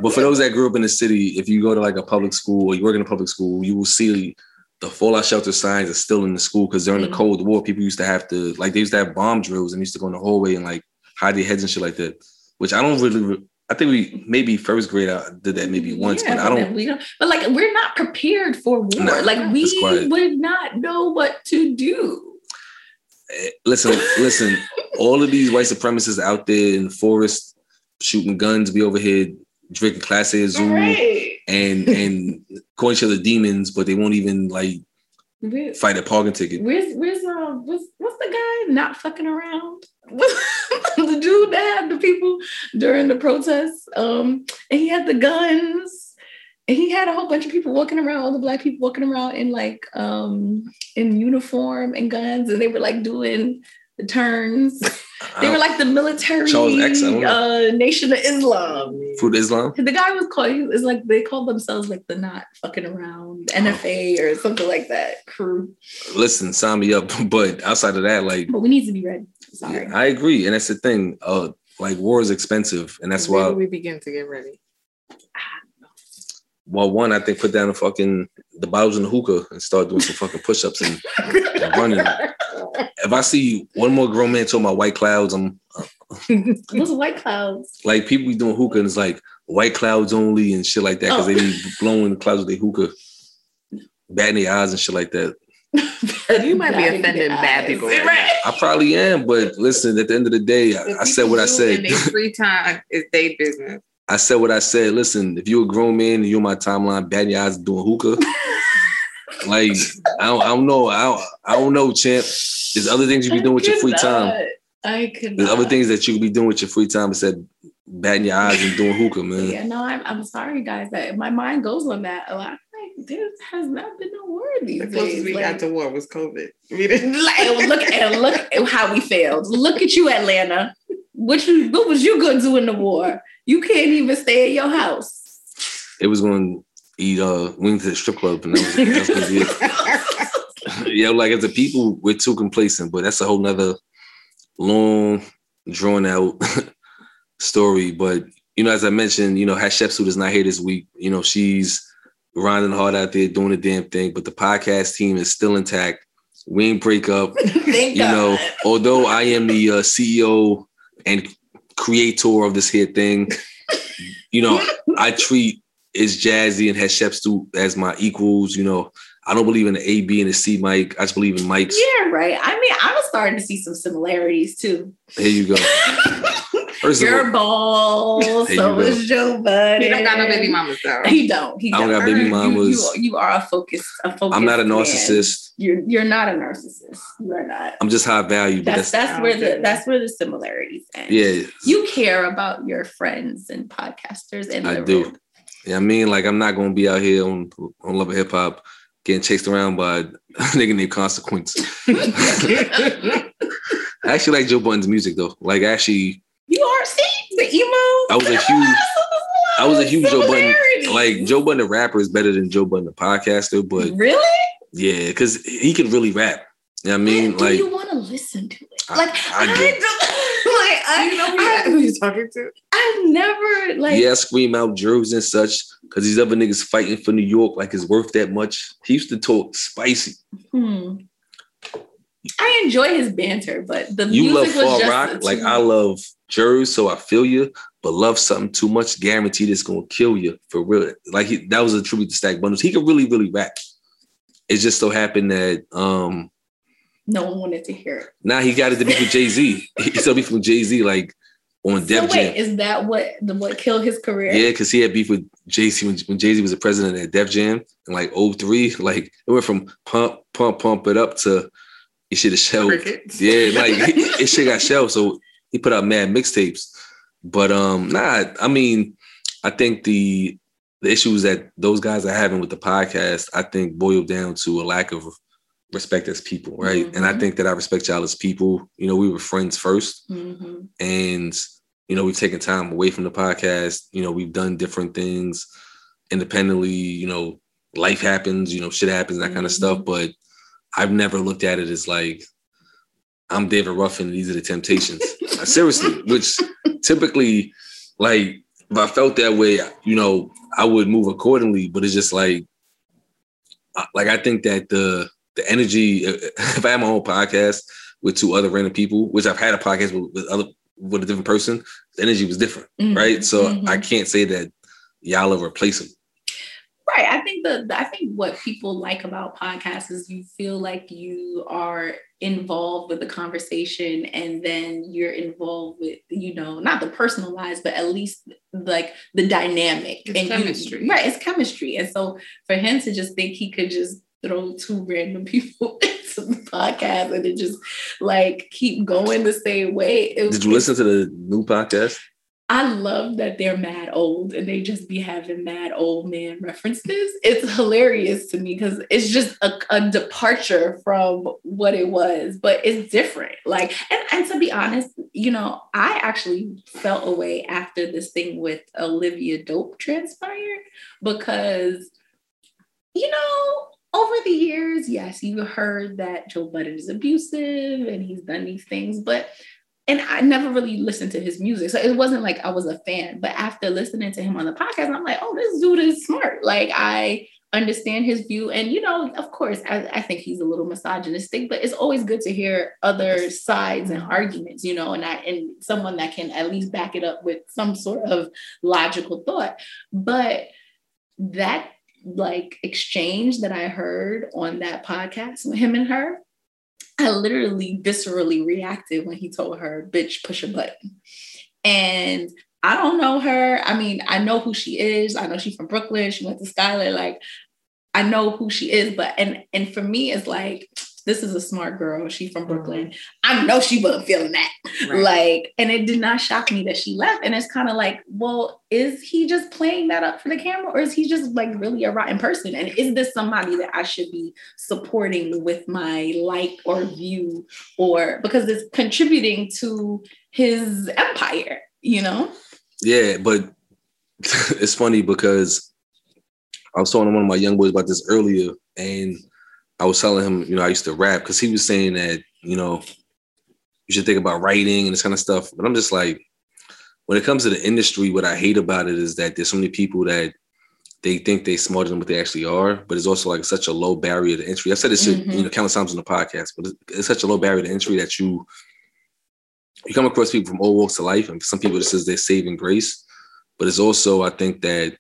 But for those that grew up in the city, if you go to like a public school or you work in a public school, you will see the fallout shelter signs are still in the school because during Mhm. the Cold War, people used to have to like they used to have bomb drills and used to go in the hallway and like hide their heads and shit like that. Which I don't really. re- I think we maybe first grade I did that maybe once, Yeah, but I don't. We don't. But like, we're not prepared for war. Nah, like, we would not know what to do. eh, Listen, listen. All of these white supremacists out there in the forest shooting guns, be over here drinking Clase Azul Right. and and calling each other demons, but they won't even like Where- fight a parking ticket. Where's where's uh what's what's the guy not fucking around? the dude that had the people during the protests, um, and he had the guns, and he had a whole bunch of people walking around, all the black people walking around in like um in uniform and guns, and they were like doing the turns. They were like the military Charles X, I don't uh, nation of Islam. Food Islam. The guy was called. He was like they called themselves like the not fucking around NFA or something like that crew. Listen, sign me up. But outside of that, like But we need to be ready. Sorry. I agree, and that's the thing. Uh, like war is expensive, and that's Where why. we begin to get ready? Well, one, I think put down the fucking the bottles in the hookah and start doing some fucking push-ups and, and running. If I see one more grown man talking about white clouds, I'm Those white clouds. Like people be doing hookah and it's like white clouds only and shit like that because Oh. they be oh. blowing the clouds with their hookah, batting their eyes and shit like that. You might be Batting offending bad people. Right. I probably am, but listen, at the end of the day, I, I said what I said. In their free time is their business. I said what I said. Listen, if you're a grown man and you're my timeline, batting your eyes doing hookah, like I don't, I don't know. I don't, I don't know, champ. There's other things you be doing with your free time. I could. There's other things that you could be doing with your free time instead of batting your eyes and doing hookah, man. Yeah, no, I'm, I'm sorry, guys. That my mind goes on that a lot. Like, there has not been a word these The closest days. we Like, got to war was COVID. We didn't like, and look and look at how we failed. Look at you, Atlanta. What you what was you gonna do in the war? You can't even stay at your house. It was going to eat uh wings at the strip club, and that was, that was gonna be it. yeah, like as a people, we're too complacent, but that's a whole nother long, drawn out story. But you know, as I mentioned, you know, Hatshepsut is not here this week. You know, she's grinding hard out there doing the damn thing, but the podcast team is still intact. We ain't break up. You know, although I am the uh, CEO and creator of this here thing, you know, I treat is Jazzy and Hatshepsut as my equals. You know, I don't believe in the A, B, and the C mic. I just believe in mics. Yeah, right. I mean, I was starting to see some similarities too. Here you go. First of You're all, bald, There so you is Joe Budden. He don't got no baby mamas though. He don't. He I don't don't. got baby You- mamas. You, you are a focus. A focus. I'm not a man. narcissist. You're you're not a narcissist. You are not. I'm just high value, That's that's, that's where the Okay. that's where the similarities end. yeah. You care about your friends and podcasters and I do. room. Yeah, I mean, like I'm not gonna be out here on on Love of Hip Hop getting chased around by a nigga named Consequence. I actually like Joe Budden's music though. Like actually, You are see the emo. I was a huge- I was a huge Joe Budden. Like Joe Budden the rapper is better than Joe Budden the podcaster, but really? yeah, because he can really rap. You know what I mean, do like you want to listen to it? I- Like I do. don't- like I, you know I, who you're talking to? I've never like yeah, scream out jerks and such. Because these other niggas fighting for New York like it's worth that much. He used to talk spicy. Hmm. I enjoy his banter, but the You love music was fall just rock, like I love Jers, so I feel you. But love something too much, guaranteed it's gonna kill you for real. Like he, that was a tribute to Stack Bundles. He could really, really rap. It just so happened that um no one wanted to hear it. now he got it to be with Jay Z. He still be from Jay Z, like on So Def wait, Jam. is that what the what killed his career? Yeah, because he had beef with Jay Z when, when Jay Z was the president at Def Jam in like 03. Like it went from pump, pump, pump it up to you should have shelved. Crickets. Yeah, like it shit got shelved, so he put out mad mixtapes. But um, nah, I mean, I think the the issues that those guys are having with the podcast, I think boil down to a lack of respect as people, right? And I Mhm. think that I respect y'all as people. You know, we were friends first, Mhm. and you know, we've taken time away from the podcast. You know, we've done different things independently. You know, life happens. You know, shit happens, that kind of stuff. But I've never looked at it as like I'm David Ruffin. These are the Temptations. Seriously, which typically, like, if I felt that way, you know, I would move accordingly. But it's just like, like I think that the the energy. If I had my own podcast with two other random people, which I've had a podcast with, with other with a different person, the energy was different, Mhm. right? So Mhm. I can't say that y'all are replaceable. Right. I think the the- I think what people like about podcasts is you feel like you are involved with the conversation and then you're involved with, you know, not the personalized, but at least like the dynamic It's and you- chemistry. right. It's chemistry. And so for him to just think he could just throw two random people into the podcast and it just like keep going the same way. it- Did you listen to the new podcast? I love that they're mad old and they just be having mad old man references. It's hilarious to me because it's just a, a departure from what it was, but it's different. Like, and, and to be honest, you know, I actually felt away after this thing with Olivia Dope transpired because, you know, over the years, yes, you heard that Joe Budden is abusive and he's done these things, but and I never really listened to his music. So it wasn't like I was a fan. But after listening to him on the podcast, I'm like, oh, this dude is smart. Like I understand his view. And, you know, of course, I, I think he's a little misogynistic, but it's always good to hear other sides and arguments, you know, and I, and someone that can at least back it up with some sort of logical thought. But that like exchange that I heard on that podcast with him and her, I literally viscerally reacted when he told her, bitch, push a button. And I don't know her. I mean, I know who she is. I know she's from Brooklyn. She went to Schuyler. Like, I know who she is. But and and for me, it's like this is a smart girl. She's from Brooklyn. Mm-hmm. I know she wasn't feeling that. Right. Like, and it did not shock me that she left. And it's kind of like, well, is he just playing that up for the camera, or is he just like really a rotten person? And is this somebody that I should be supporting with my like or view, or because it's contributing to his empire, you know? Yeah, but it's funny because I was talking to one of my young boys about this earlier, and I was telling him, you know, I used to rap because he was saying that, you know, you should think about writing and this kind of stuff. But I'm just like, when it comes to the industry, what I hate about it is that there's so many people that they think they're smarter than what they actually are, but it's also like such a low barrier to entry. I've said this, mm-hmm. you know, countless times on the podcast, but it's, it's such a low barrier to entry that you you come across people from all walks of life, and some people just says they're saving grace. But it's also, I think that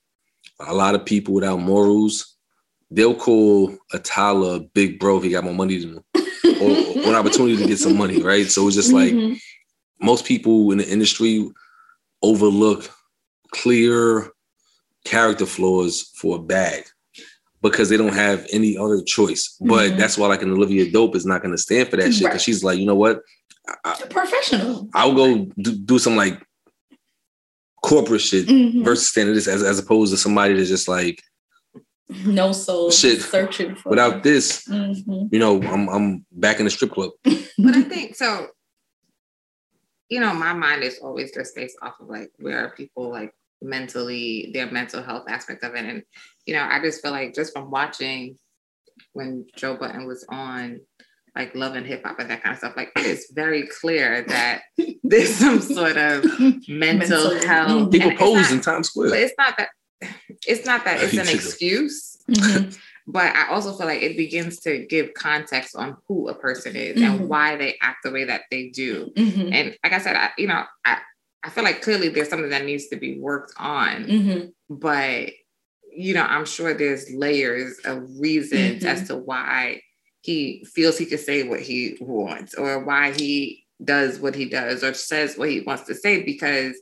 a lot of people without morals, they'll call a Tyler big bro if he got more money than them, or, or, an opportunity to get some money, right? So it's just like mm-hmm. most people in the industry overlook clear character flaws for a bag because they don't have any other choice. But mm-hmm. that's why, like, an Olivia Dope is not going to stand for that shit because she's like, you know what? I, professional. I'll go do, do some like corporate shit mm-hmm. versus standing this as, as opposed to somebody that's just like no soul shit searching for without this mm-hmm. you know I'm I'm back in the strip club but I think so you know my mind is always just based off of like where people like mentally their mental health aspect of it and you know I just feel like just from watching when Joe Budden was on like love and hip hop and that kind of stuff, like it is very clear that there's some sort of mental, health. People pose in Times Square. But it's not that it's not that it's an excuse. Mm-hmm. But I also feel like it begins to give context on who a person is mm-hmm. and why they act the way that they do. Mm-hmm. And like I said, I, you know, I, I feel like clearly there's something that needs to be worked on. Mm-hmm. But you know, I'm sure there's layers of reasons as mm-hmm. to why he feels he can say what he wants or why he does what he does or says what he wants to say because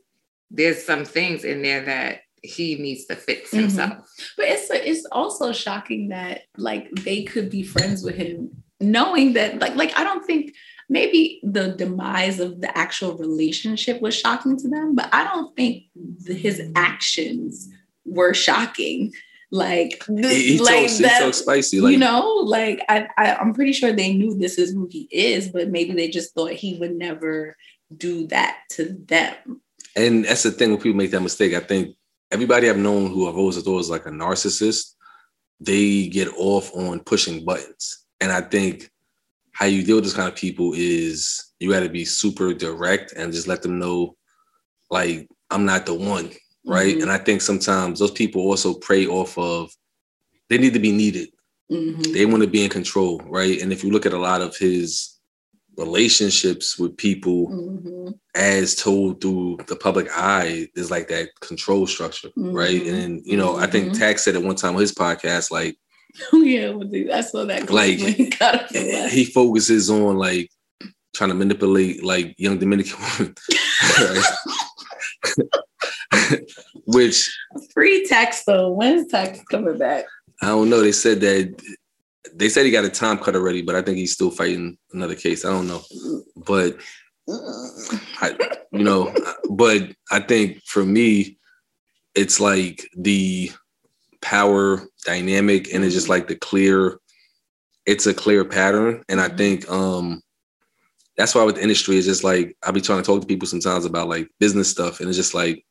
there's some things in there that he needs to fix mm-hmm. himself. Mm-hmm. But it's it's also shocking that like they could be friends with him knowing that like like I don't think maybe the demise of the actual relationship was shocking to them, but I don't think the, his actions were shocking like this, he, he like talks, that, he spicy. Like, you know, like I, I I'm pretty sure they knew this is who he is, but maybe they just thought he would never do that to them. And that's the thing when people make that mistake. I think everybody I've known who I've always thought was like a narcissist, they get off on pushing buttons. And I think how you deal with this kind of people is you got to be super direct and just let them know, like, I'm not the one right? Mm-hmm. And I think sometimes those people also prey off of they need to be needed. Mm-hmm. They want to be in control, right? And if you look at a lot of his relationships with people mm-hmm. as told through the public eye, is like that control structure, right? Mm-hmm. And you know, I think mm-hmm. Tax said at one time on his podcast, like, oh yeah, I saw that. Like he focuses on like trying to manipulate like young Dominican women. Which free tax though. When's tax coming back? I don't know. They said that they said he got a time cut already, but I think he's still fighting another case. I don't know, but I, you know, but I think for me, it's like the power dynamic, and it's just like the clear. It's a clear pattern, and I mm-hmm. think um that's why with the industry, it's just like I'll be trying to talk to people sometimes about like business stuff, and it's just like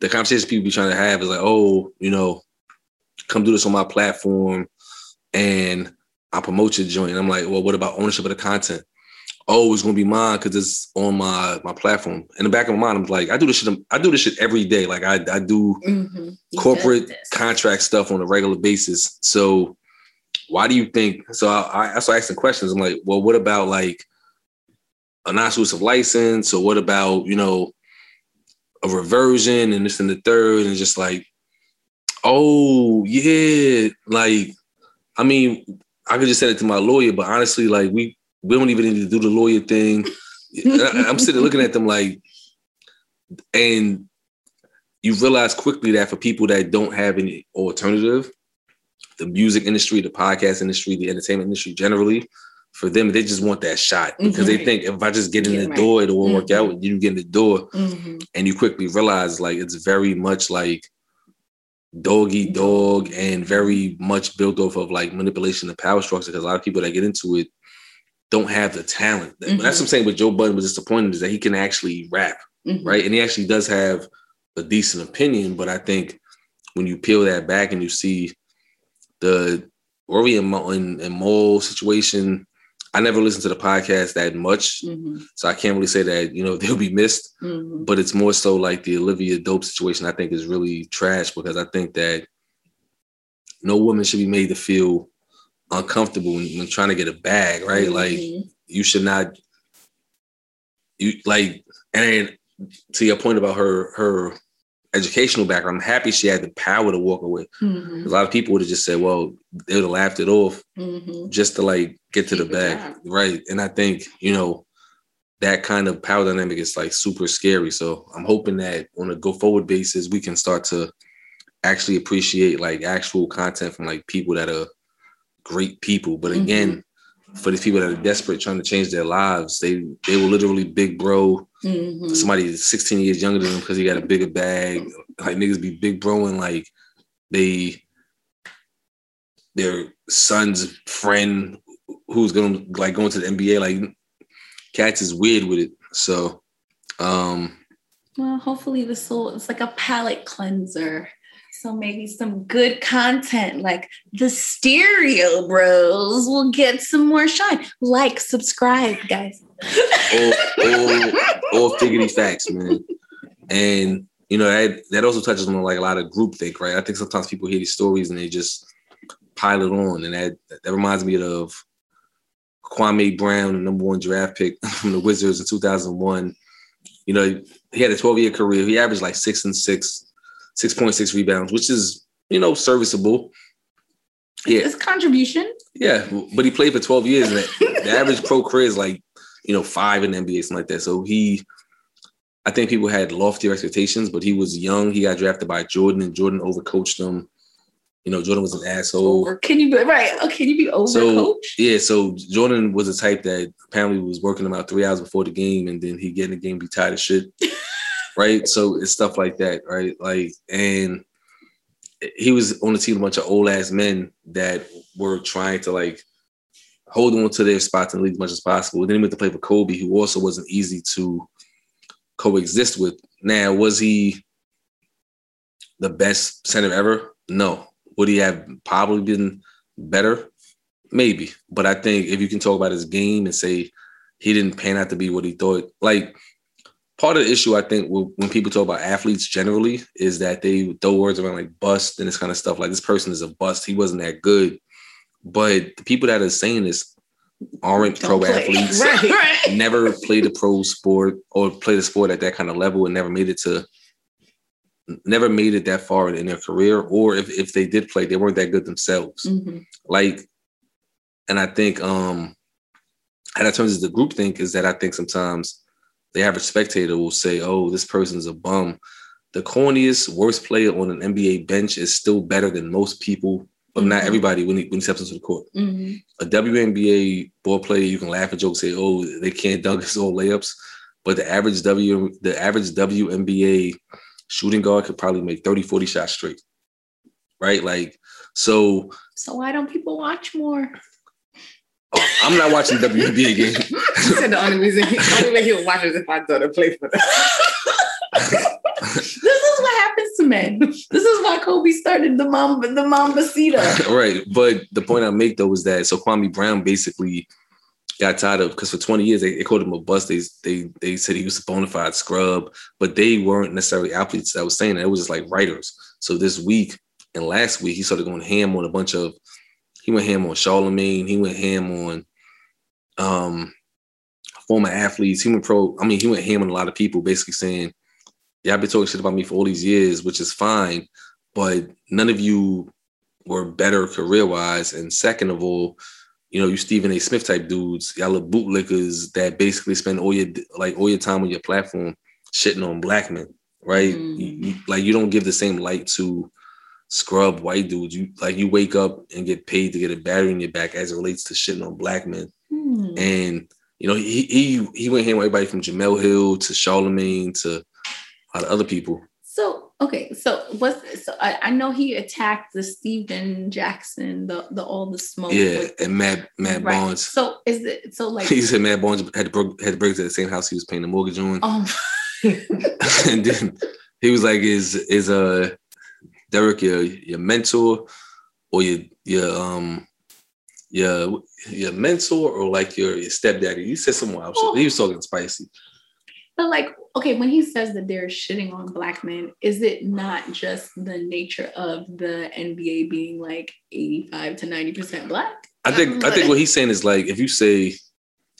the conversation people be trying to have is like, oh, you know, come do this on my platform and I'll promote your joint. And I'm like, well, what about ownership of the content? oh, it's gonna be mine because it's on my my platform. In the back of my mind, I'm like, I do this shit. I do this shit every day. Like I I do Mhm. Corporate contract stuff on a regular basis. So why do you think? So I, I started asking questions. I'm like, well, what about like a non-exclusive license, or what about you know a reversion and this and the third, and just like, oh yeah, like I mean, I could just send it to my lawyer, but honestly, like we we don't even need to do the lawyer thing. I- I'm sitting looking at them like, and you realize quickly that for people that don't have any alternative, the music industry, the podcast industry, the entertainment industry generally, for them, they just want that shot because they Mhm. think if I just get in Yeah, the right. door, it won't work Mhm. out. You get in the door, Mhm. and you quickly realize like it's very much like dog eat dog and very much built off of like manipulation and power structure because a lot of people that get into it don't have the talent. That's what I'm saying. With Joe Budden was disappointed is that he can actually rap, Mhm. right? And he actually does have a decent opinion, but I think when you peel that back and you see the Rory and, Mo- and, and Mal situation, I never listened to the podcast that much, Mhm. so I can't really say that you know they'll be missed Mhm. but it's more so like the Olivia Dope situation. I think is really trash because I think that no woman should be made to feel uncomfortable when, when trying to get a bag, right? Like Mhm. you should not, you like, and to your point about her her educational background, I'm happy she had the power to walk away. Mhm. A lot of people would have just said, well, they would have laughed it off Mhm. just to like get to the Keep the bag, right? And I think you know that kind of power dynamic is like super scary. So I'm hoping that on a go forward basis, we can start to actually appreciate like actual content from like people that are great people. But again, for the people that are desperate trying to change their lives, they they will literally big bro Mhm. somebody that's 16 years younger than them because he got a bigger bag. Like niggas be big broing like they their son's friend who's gonna like going to the NBA. Like cats is weird with it. So um Well, hopefully this will it's like a palate cleanser. So maybe some good content like the stereo bros will get some more shine. Like, subscribe, guys. all, all, all figgity facts, man. And you know that that also touches on like a lot of groupthink, right? I think sometimes people hear these stories and they just pile it on, and that that reminds me of Kwame Brown, the number one draft pick from the Wizards in 2001. You know, he had a 12 year career. He averaged like six and six, 6.6 rebounds, which is you know serviceable. Yeah, It's contribution. yeah, but he played for 12 years, and the, average pro career is like, you know, five in the NBA, something like that. So he, I think people had loftier expectations, but he was young. He got drafted by Jordan, and Jordan overcoached him. You know, Jordan was an asshole. Can you be right? Oh, can you be over So yeah, so Jordan was a type that apparently was working him out three hours before the game, and then he get in the game, be tired of shit, right? So it's stuff like that, right? Like, and he was on the team a bunch of old ass men that were trying to like hold on to their spots in the league as much as possible. Then he went to play for Kobe, who also wasn't easy to coexist with. Now, was he the best center ever? No. Would he have probably been better? Maybe. But I think if you can talk about his game and say he didn't pan out to be what he thought, like part of the issue I think when people talk about athletes generally is that they throw words around like bust and this kind of stuff. Like this person is a bust. He wasn't that good. But the people that are saying this aren't pro Don't play. athletes Right. never played a pro sport or played a sport at that kind of level and never made it to never made it that far in their career or if, if they did play they weren't that good themselves Mhm. like and i think um and that turns into group think is that i think sometimes the average spectator will say oh this person's a bum the corniest worst player on an nba bench is still better than most people but not Mhm. everybody when he, when he steps into the court Mhm. a WNBA ball player, you can laugh at jokes, say, "Oh, they can't dunk his all layups," but the average W, the average WNBA shooting guard could probably make 30, 40 shots straight, right? Like, so So why don't people watch more? Oh, I'm not watching the WNBA game. He said the only reason, the only way he would watch is if I daughter play for them. this is what happens to men. This is why Kobe started the Mamba, the Mambacita. right, but the point I make though is that so Kwame Brown basically got tired of because for 20 years they, they called him a bust. They, they they said he was a bona fide scrub, but they weren't necessarily athletes that was saying that. It was just like writers. So this week and last week he started going ham on a bunch of he went ham on Charlemagne, he went ham on um former athletes, he went pro, I mean, he went ham on a lot of people, basically saying, Yeah, I've been talking shit about me for all these years, which is fine, but none of you were better career wise. And second of all, you know, you Stephen A. Smith type dudes, y'all are bootlickers that basically spend all your like all your time on your platform shitting on black men, right? Mm. You, like you don't give the same light to scrub white dudes. You like you wake up and get paid to get a battery in your back as it relates to shitting on black men. Hmm. And you know, he he he went here with everybody from Jemele Hill to Charlemagne to a lot of other people. So okay, so what's so I, I know he attacked the Stephen Jackson, the the all the smoke. Yeah, with- and Matt Matt right. Barnes. So is it so like He said Matt Barnes had to break, had to break to the same house he was paying the mortgage on. um and then he was like, "Is is uh Derek your your mentor or your your um your your mentor or like your your stepdaddy?" You said something else. He was talking spicy. But like, okay, when he says that they're shitting on black men, is it not just the nature of the NBA being like 85 to 90% black? I think I think what he's saying is like if you say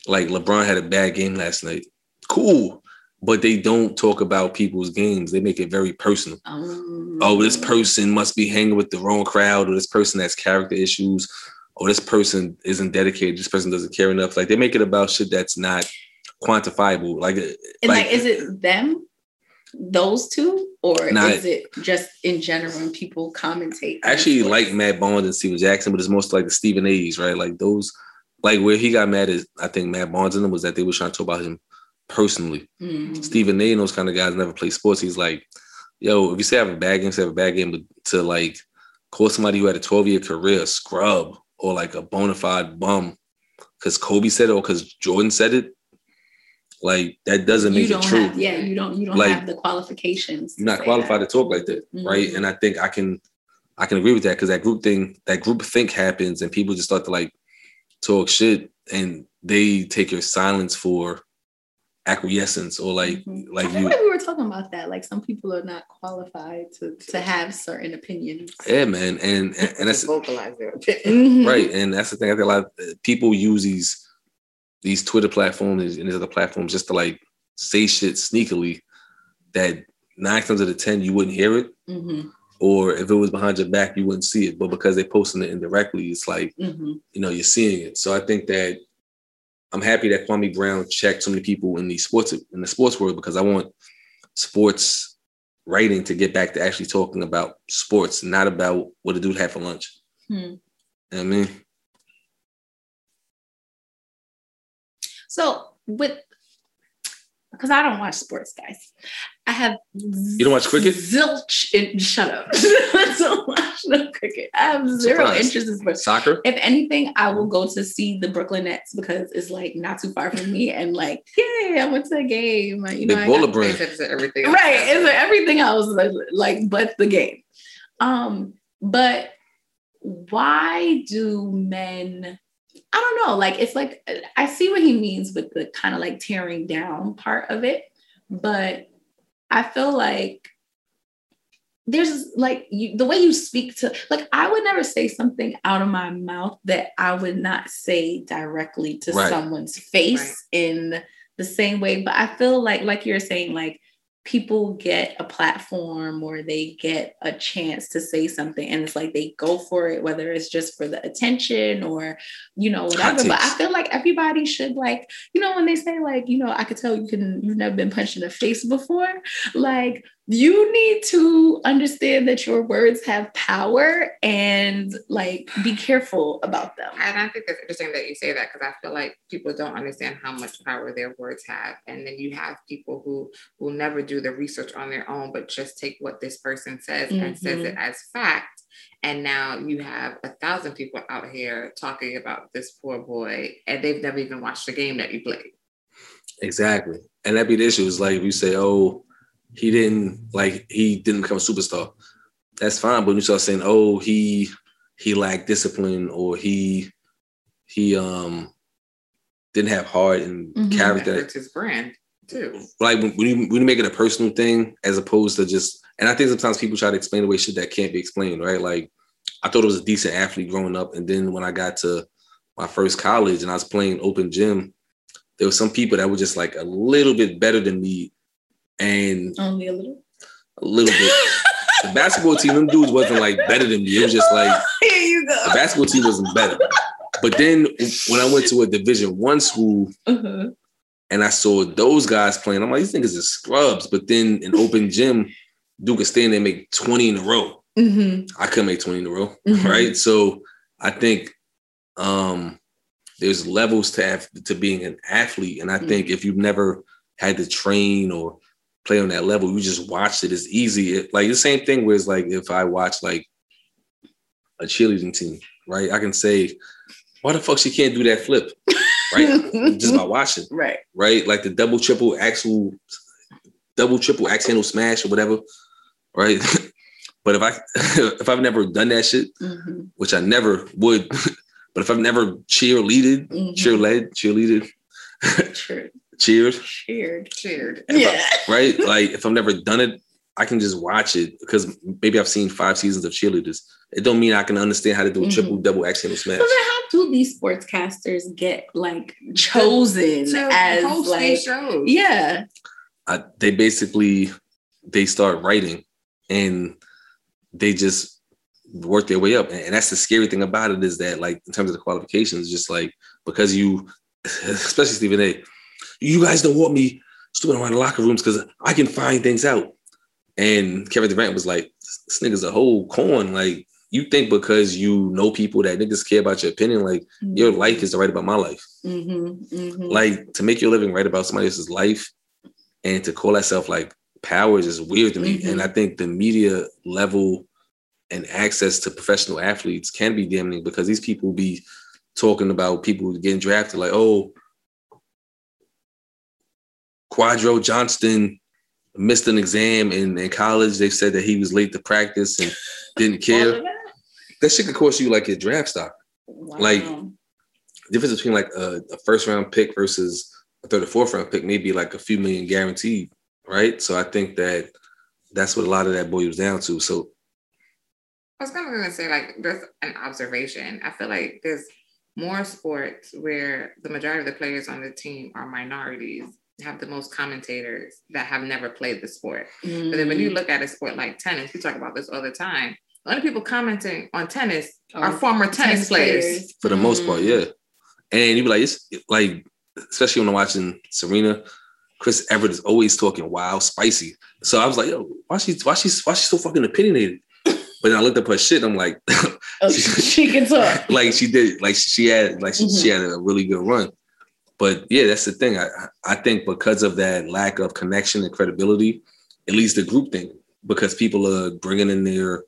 like LeBron had a bad game last night, cool. But they don't talk about people's games. They make it very personal. Um, oh, this person must be hanging with the wrong crowd, or this person has character issues, or this person isn't dedicated, this person doesn't care enough. Like they make it about shit that's not quantifiable. Like, And like, is it them, those two, or Nah. is it just in general when people commentate? I actually like Matt Barnes and Stephen Jackson, but it's most like the Stephen A's, right? Like those, like where he got mad is I think Matt Barnes and them was that they were trying to talk about him personally. Mm. Stephen A and those kind of guys never play sports. He's like, yo, if you say I have a bad game, say I have a bad game, but to like call somebody who had a 12 year career a scrub or like a bona fide bum because Kobe said it or because Jordan said it, like that doesn't You make it true. have, yeah, you don't, you don't Like, have the qualifications. You're not qualified that. to talk like that, right? Mhm. And I think I can, I can agree with that because that group thing, that group think happens, and people just start to like talk shit, and they take your silence for acquiescence or like, Mhm. like I you, like we were talking about that. Like some people are not qualified to to have certain opinions. yeah, man, and and, and that's vocalize their opinion. Mhm. right, and that's the thing. I think a lot of people use these these Twitter platforms and these other platforms just to like say shit sneakily that nine times out of ten you wouldn't hear it, Mhm. or if it was behind your back you wouldn't see it. But because they're posting it indirectly, it's like Mhm. you know you're seeing it. So I think that I'm happy that Kwame Brown checked so many people in the sports in the sports world because I want sports writing to get back to actually talking about sports, not about what a dude had for lunch. Hmm. You know what I mean. So with because I don't watch sports, guys. I have you don't watch cricket? Zilch in shut up. I don't watch no cricket. I have zero Surprised. interest in sports. Soccer. If anything, I will go to see the Brooklyn Nets because it's like not too far from me, and like, yay, I went to a game. You know, Big I baller got- brand. Everything else. right it's everything else like, like but the game um but why do men i don't know like it's like i see what he means with the kind of like tearing down part of it but i feel like there's like you, the way you speak to like i would never say something out of my mouth that i would not say directly to Right. someone's face Right. in the same way but i feel like like you're saying like people get a platform or they get a chance to say something and it's like they go for it whether it's just for the attention or you know whatever. But i feel like everybody should like you know when they say like you know i could tell you can you've never been punched in the face before like you need to understand that your words have power and like be careful about them And I think that's interesting that you say that because I feel like people don't understand how much power their words have. And then you have people who will never do the research on their own, but just take what this person says and says it mm-hmm. as fact. And now you have a thousand people out here talking about this poor boy, and they've never even watched the game that you played. Exactly. And that'd be the issue. Is like if you say, oh, he didn't like he didn't become a superstar. That's fine. But when you start saying, oh, he he lacked discipline or he he um didn't have heart and Mhm. That character. hurts his brand too. Like when, when you when you make it a personal thing as opposed to just and I think sometimes people try to explain away shit that can't be explained, right? Like I thought it was a decent athlete growing up, and then when I got to my first college and I was playing open gym, there were some people that were just like a little bit better than me, and Only a little. a little bit. the basketball team, them dudes wasn't like better than me. It was just like Here you the basketball team wasn't better. But then when I went to a Division One school Uh-huh. and I saw those guys playing, I'm like, these niggas are scrubs. But then in open gym, Duke could stand there and make 20 in a row. Mhm. I couldn't make 20 in a row, Mhm. right? So I think um there's levels to have, to being an athlete. And I think if you've never had to train or play on that level, you just watch it. It's easy. It, like the same thing where it's like if I watch like a cheerleading team, right? I can say, why the fuck she can't do that flip? Right? just by watching Right. right? Like the double, triple, axel, double, triple handle smash or whatever, right? but if I if I've never done that shit, Mhm. which I never would, but if I've never cheerleaded, Mhm. cheerled, cheerleaded, Cheered. cheered, Cheered. Cheered. Yeah. right? like if I've never done it, I can just watch it because maybe I've seen five seasons of cheerleaders. It don't mean I can understand how to do a Mhm. triple, double axe handle smash. So then how do these sportscasters get like chosen To as host like these shows. yeah. I, they basically they start writing and they just work their way up and, and that's the scary thing about it is that like in terms of the qualifications just like because you especially stephen a you guys don't want me stupid around the locker rooms because i can find things out and kevin durant was like this nigga's a whole corn like you think because you know people that niggas care about your opinion like your life is write about my life Mhm, mhm. like to make your living write about somebody else's life and to call that self like powers is weird to me. Mhm. And I think the media level and access to professional athletes can be damning because these people be talking about people getting drafted like, oh, Quadro Johnston missed an exam in, in college. They said that he was late to practice and didn't care. that? Shit could cost you like your draft stock. Wow. Like, difference between like a, a first round pick versus a third or fourth round pick maybe like a few million guaranteed, right? So I think that that's what a lot of that boils down to. So I was kind of gonna say like there's an observation. I feel like there's more sports where the majority of the players on the team are minorities, have the most commentators that have never played the sport. But then Mm-hmm. when you look at a sport like tennis, we talk about this all the time. The only people commenting on tennis are former tennis, players. for the most part, Mm. yeah. And you be like, it's like, especially when I'm watching Serena, Chris Evert is always talking wild, spicy. So I was like, yo, why she why she why she so fucking opinionated? But then I looked up her shit. And I'm like, Oh, she can talk. like she did, like she had, like she, Mm-hmm. she had a really good run. But yeah, that's the thing. I I think because of that lack of connection and credibility, it leads to groupthink because people are bringing in their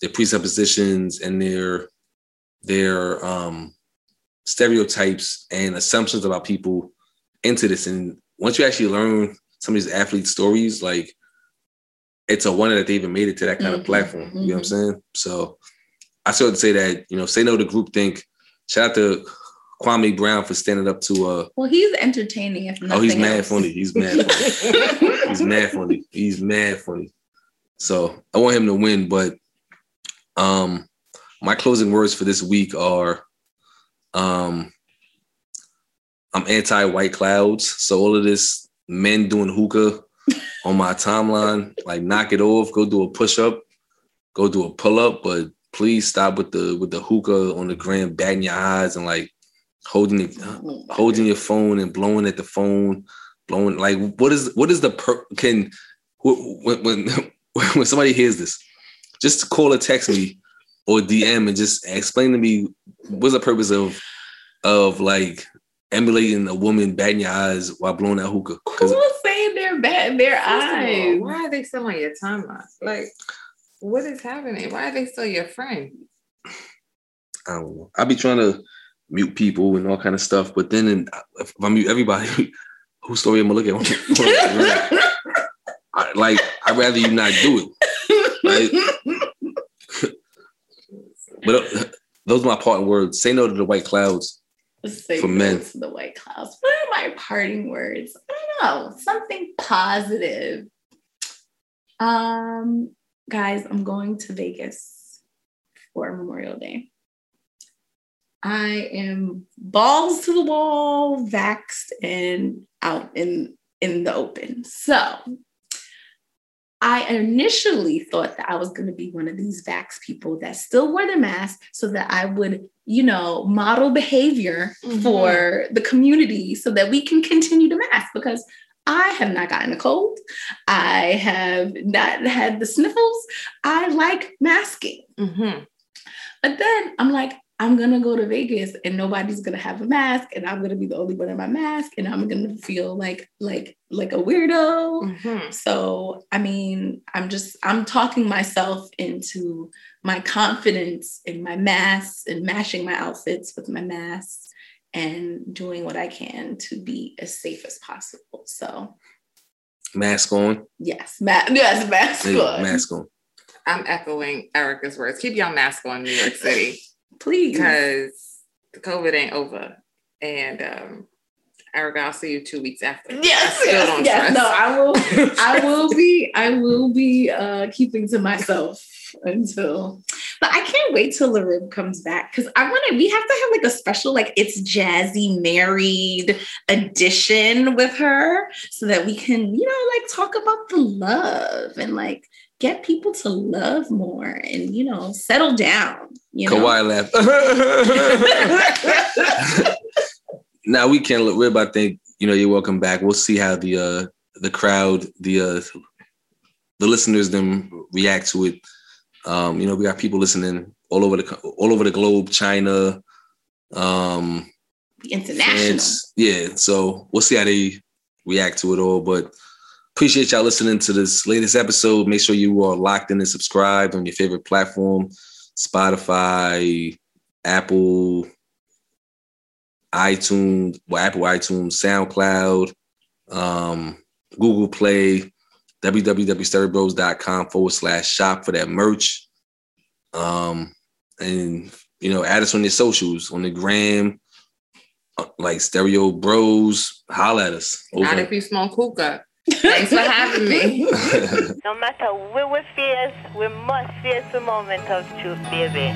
their presuppositions and their their um stereotypes and assumptions about people into this. And once you actually learn some of these athlete stories, like it's a wonder that they even made it to that kind of Mhm, platform. You know what I'm mhm. saying? So I sort of say that, you know, say no to groupthink. Shout out to Kwame Brown for standing up to uh Well, he's entertaining. If nothing oh he's mad else. funny. He's mad funny. he's mad funny. He's mad funny. So I want him to win, but um my closing words for this week are um I'm anti white clouds. So all of this men doing hookah on my timeline, like knock it off, go do a push-up, go do a pull-up, but please stop with the with the hookah on the gram, batting your eyes and like holding it holding your phone and blowing at the phone, blowing like what is what is the per can wh- when when when somebody hears this, just call or text me or DM and just explain to me what's the purpose of of like emulating a woman batting your eyes while blowing that hookah. Because Who's saying they're bad? Their First of all, eyes. why are they still on your timeline? Like, what is happening? Why are they still your friend? I don't know. I be trying to mute people and all kind of stuff, but then in, if I mute everybody, whose story am I looking at? I, like I'd rather you not do it. But uh, those are my parting words. Say no to the white clouds. Say For no men. to the white clouds. What are my parting words? I don't know. Something positive. Um, guys, I'm going to Vegas for Memorial Day. I am balls to the wall, vaxxed, and out in in the open. So I initially thought that I was going to be one of these vax people that still wore the mask so that I would, you know, model behavior Mhm. for the community so that we can continue to mask because I have not gotten a cold. I have not had the sniffles. I like masking. Mhm. But then I'm like, I'm gonna go to Vegas and nobody's gonna have a mask, and I'm gonna be the only one in my mask, and I'm gonna feel like like like a weirdo. Mhm. So I mean, I'm just I'm talking myself into my confidence in my masks and matching my outfits with my masks and doing what I can to be as safe as possible. So Mask on. yes, ma- yes, mask There you on. Mask on. I'm echoing Erica's words. Keep your mask on, New York City, please. because the COVID ain't over. And um, Erica, I'll see you two weeks after. Yes, I yes, yes. No, I will. I will be. I will be uh, keeping to myself until. But I can't wait till the rib comes back because I want to. We have to have like a special, like it's jazzy married edition with her, so that we can, you know, like talk about the love and like get people to love more and you know settle down. You know. Kawhi laughed. now we can look rib. I think you know you're welcome back. We'll see how the uh the crowd, the uh the listeners, them react to it. Um, you know, we got people listening all over the all over the globe, China, um, international. France. Yeah, so we'll see how they react to it all. But appreciate y'all listening to this latest episode. Make sure you are locked in and subscribed on your favorite platform, Spotify, Apple, iTunes, well, Apple iTunes, SoundCloud, um, Google Play, www.stereobros.com forward slash shop for that merch. Um, and you know, add us on your socials on the gram, uh, like Stereo Bros. Holla at us. Not if you smoke hookah. Thanks for having me. No matter where we face, we must face the moment of truth, baby.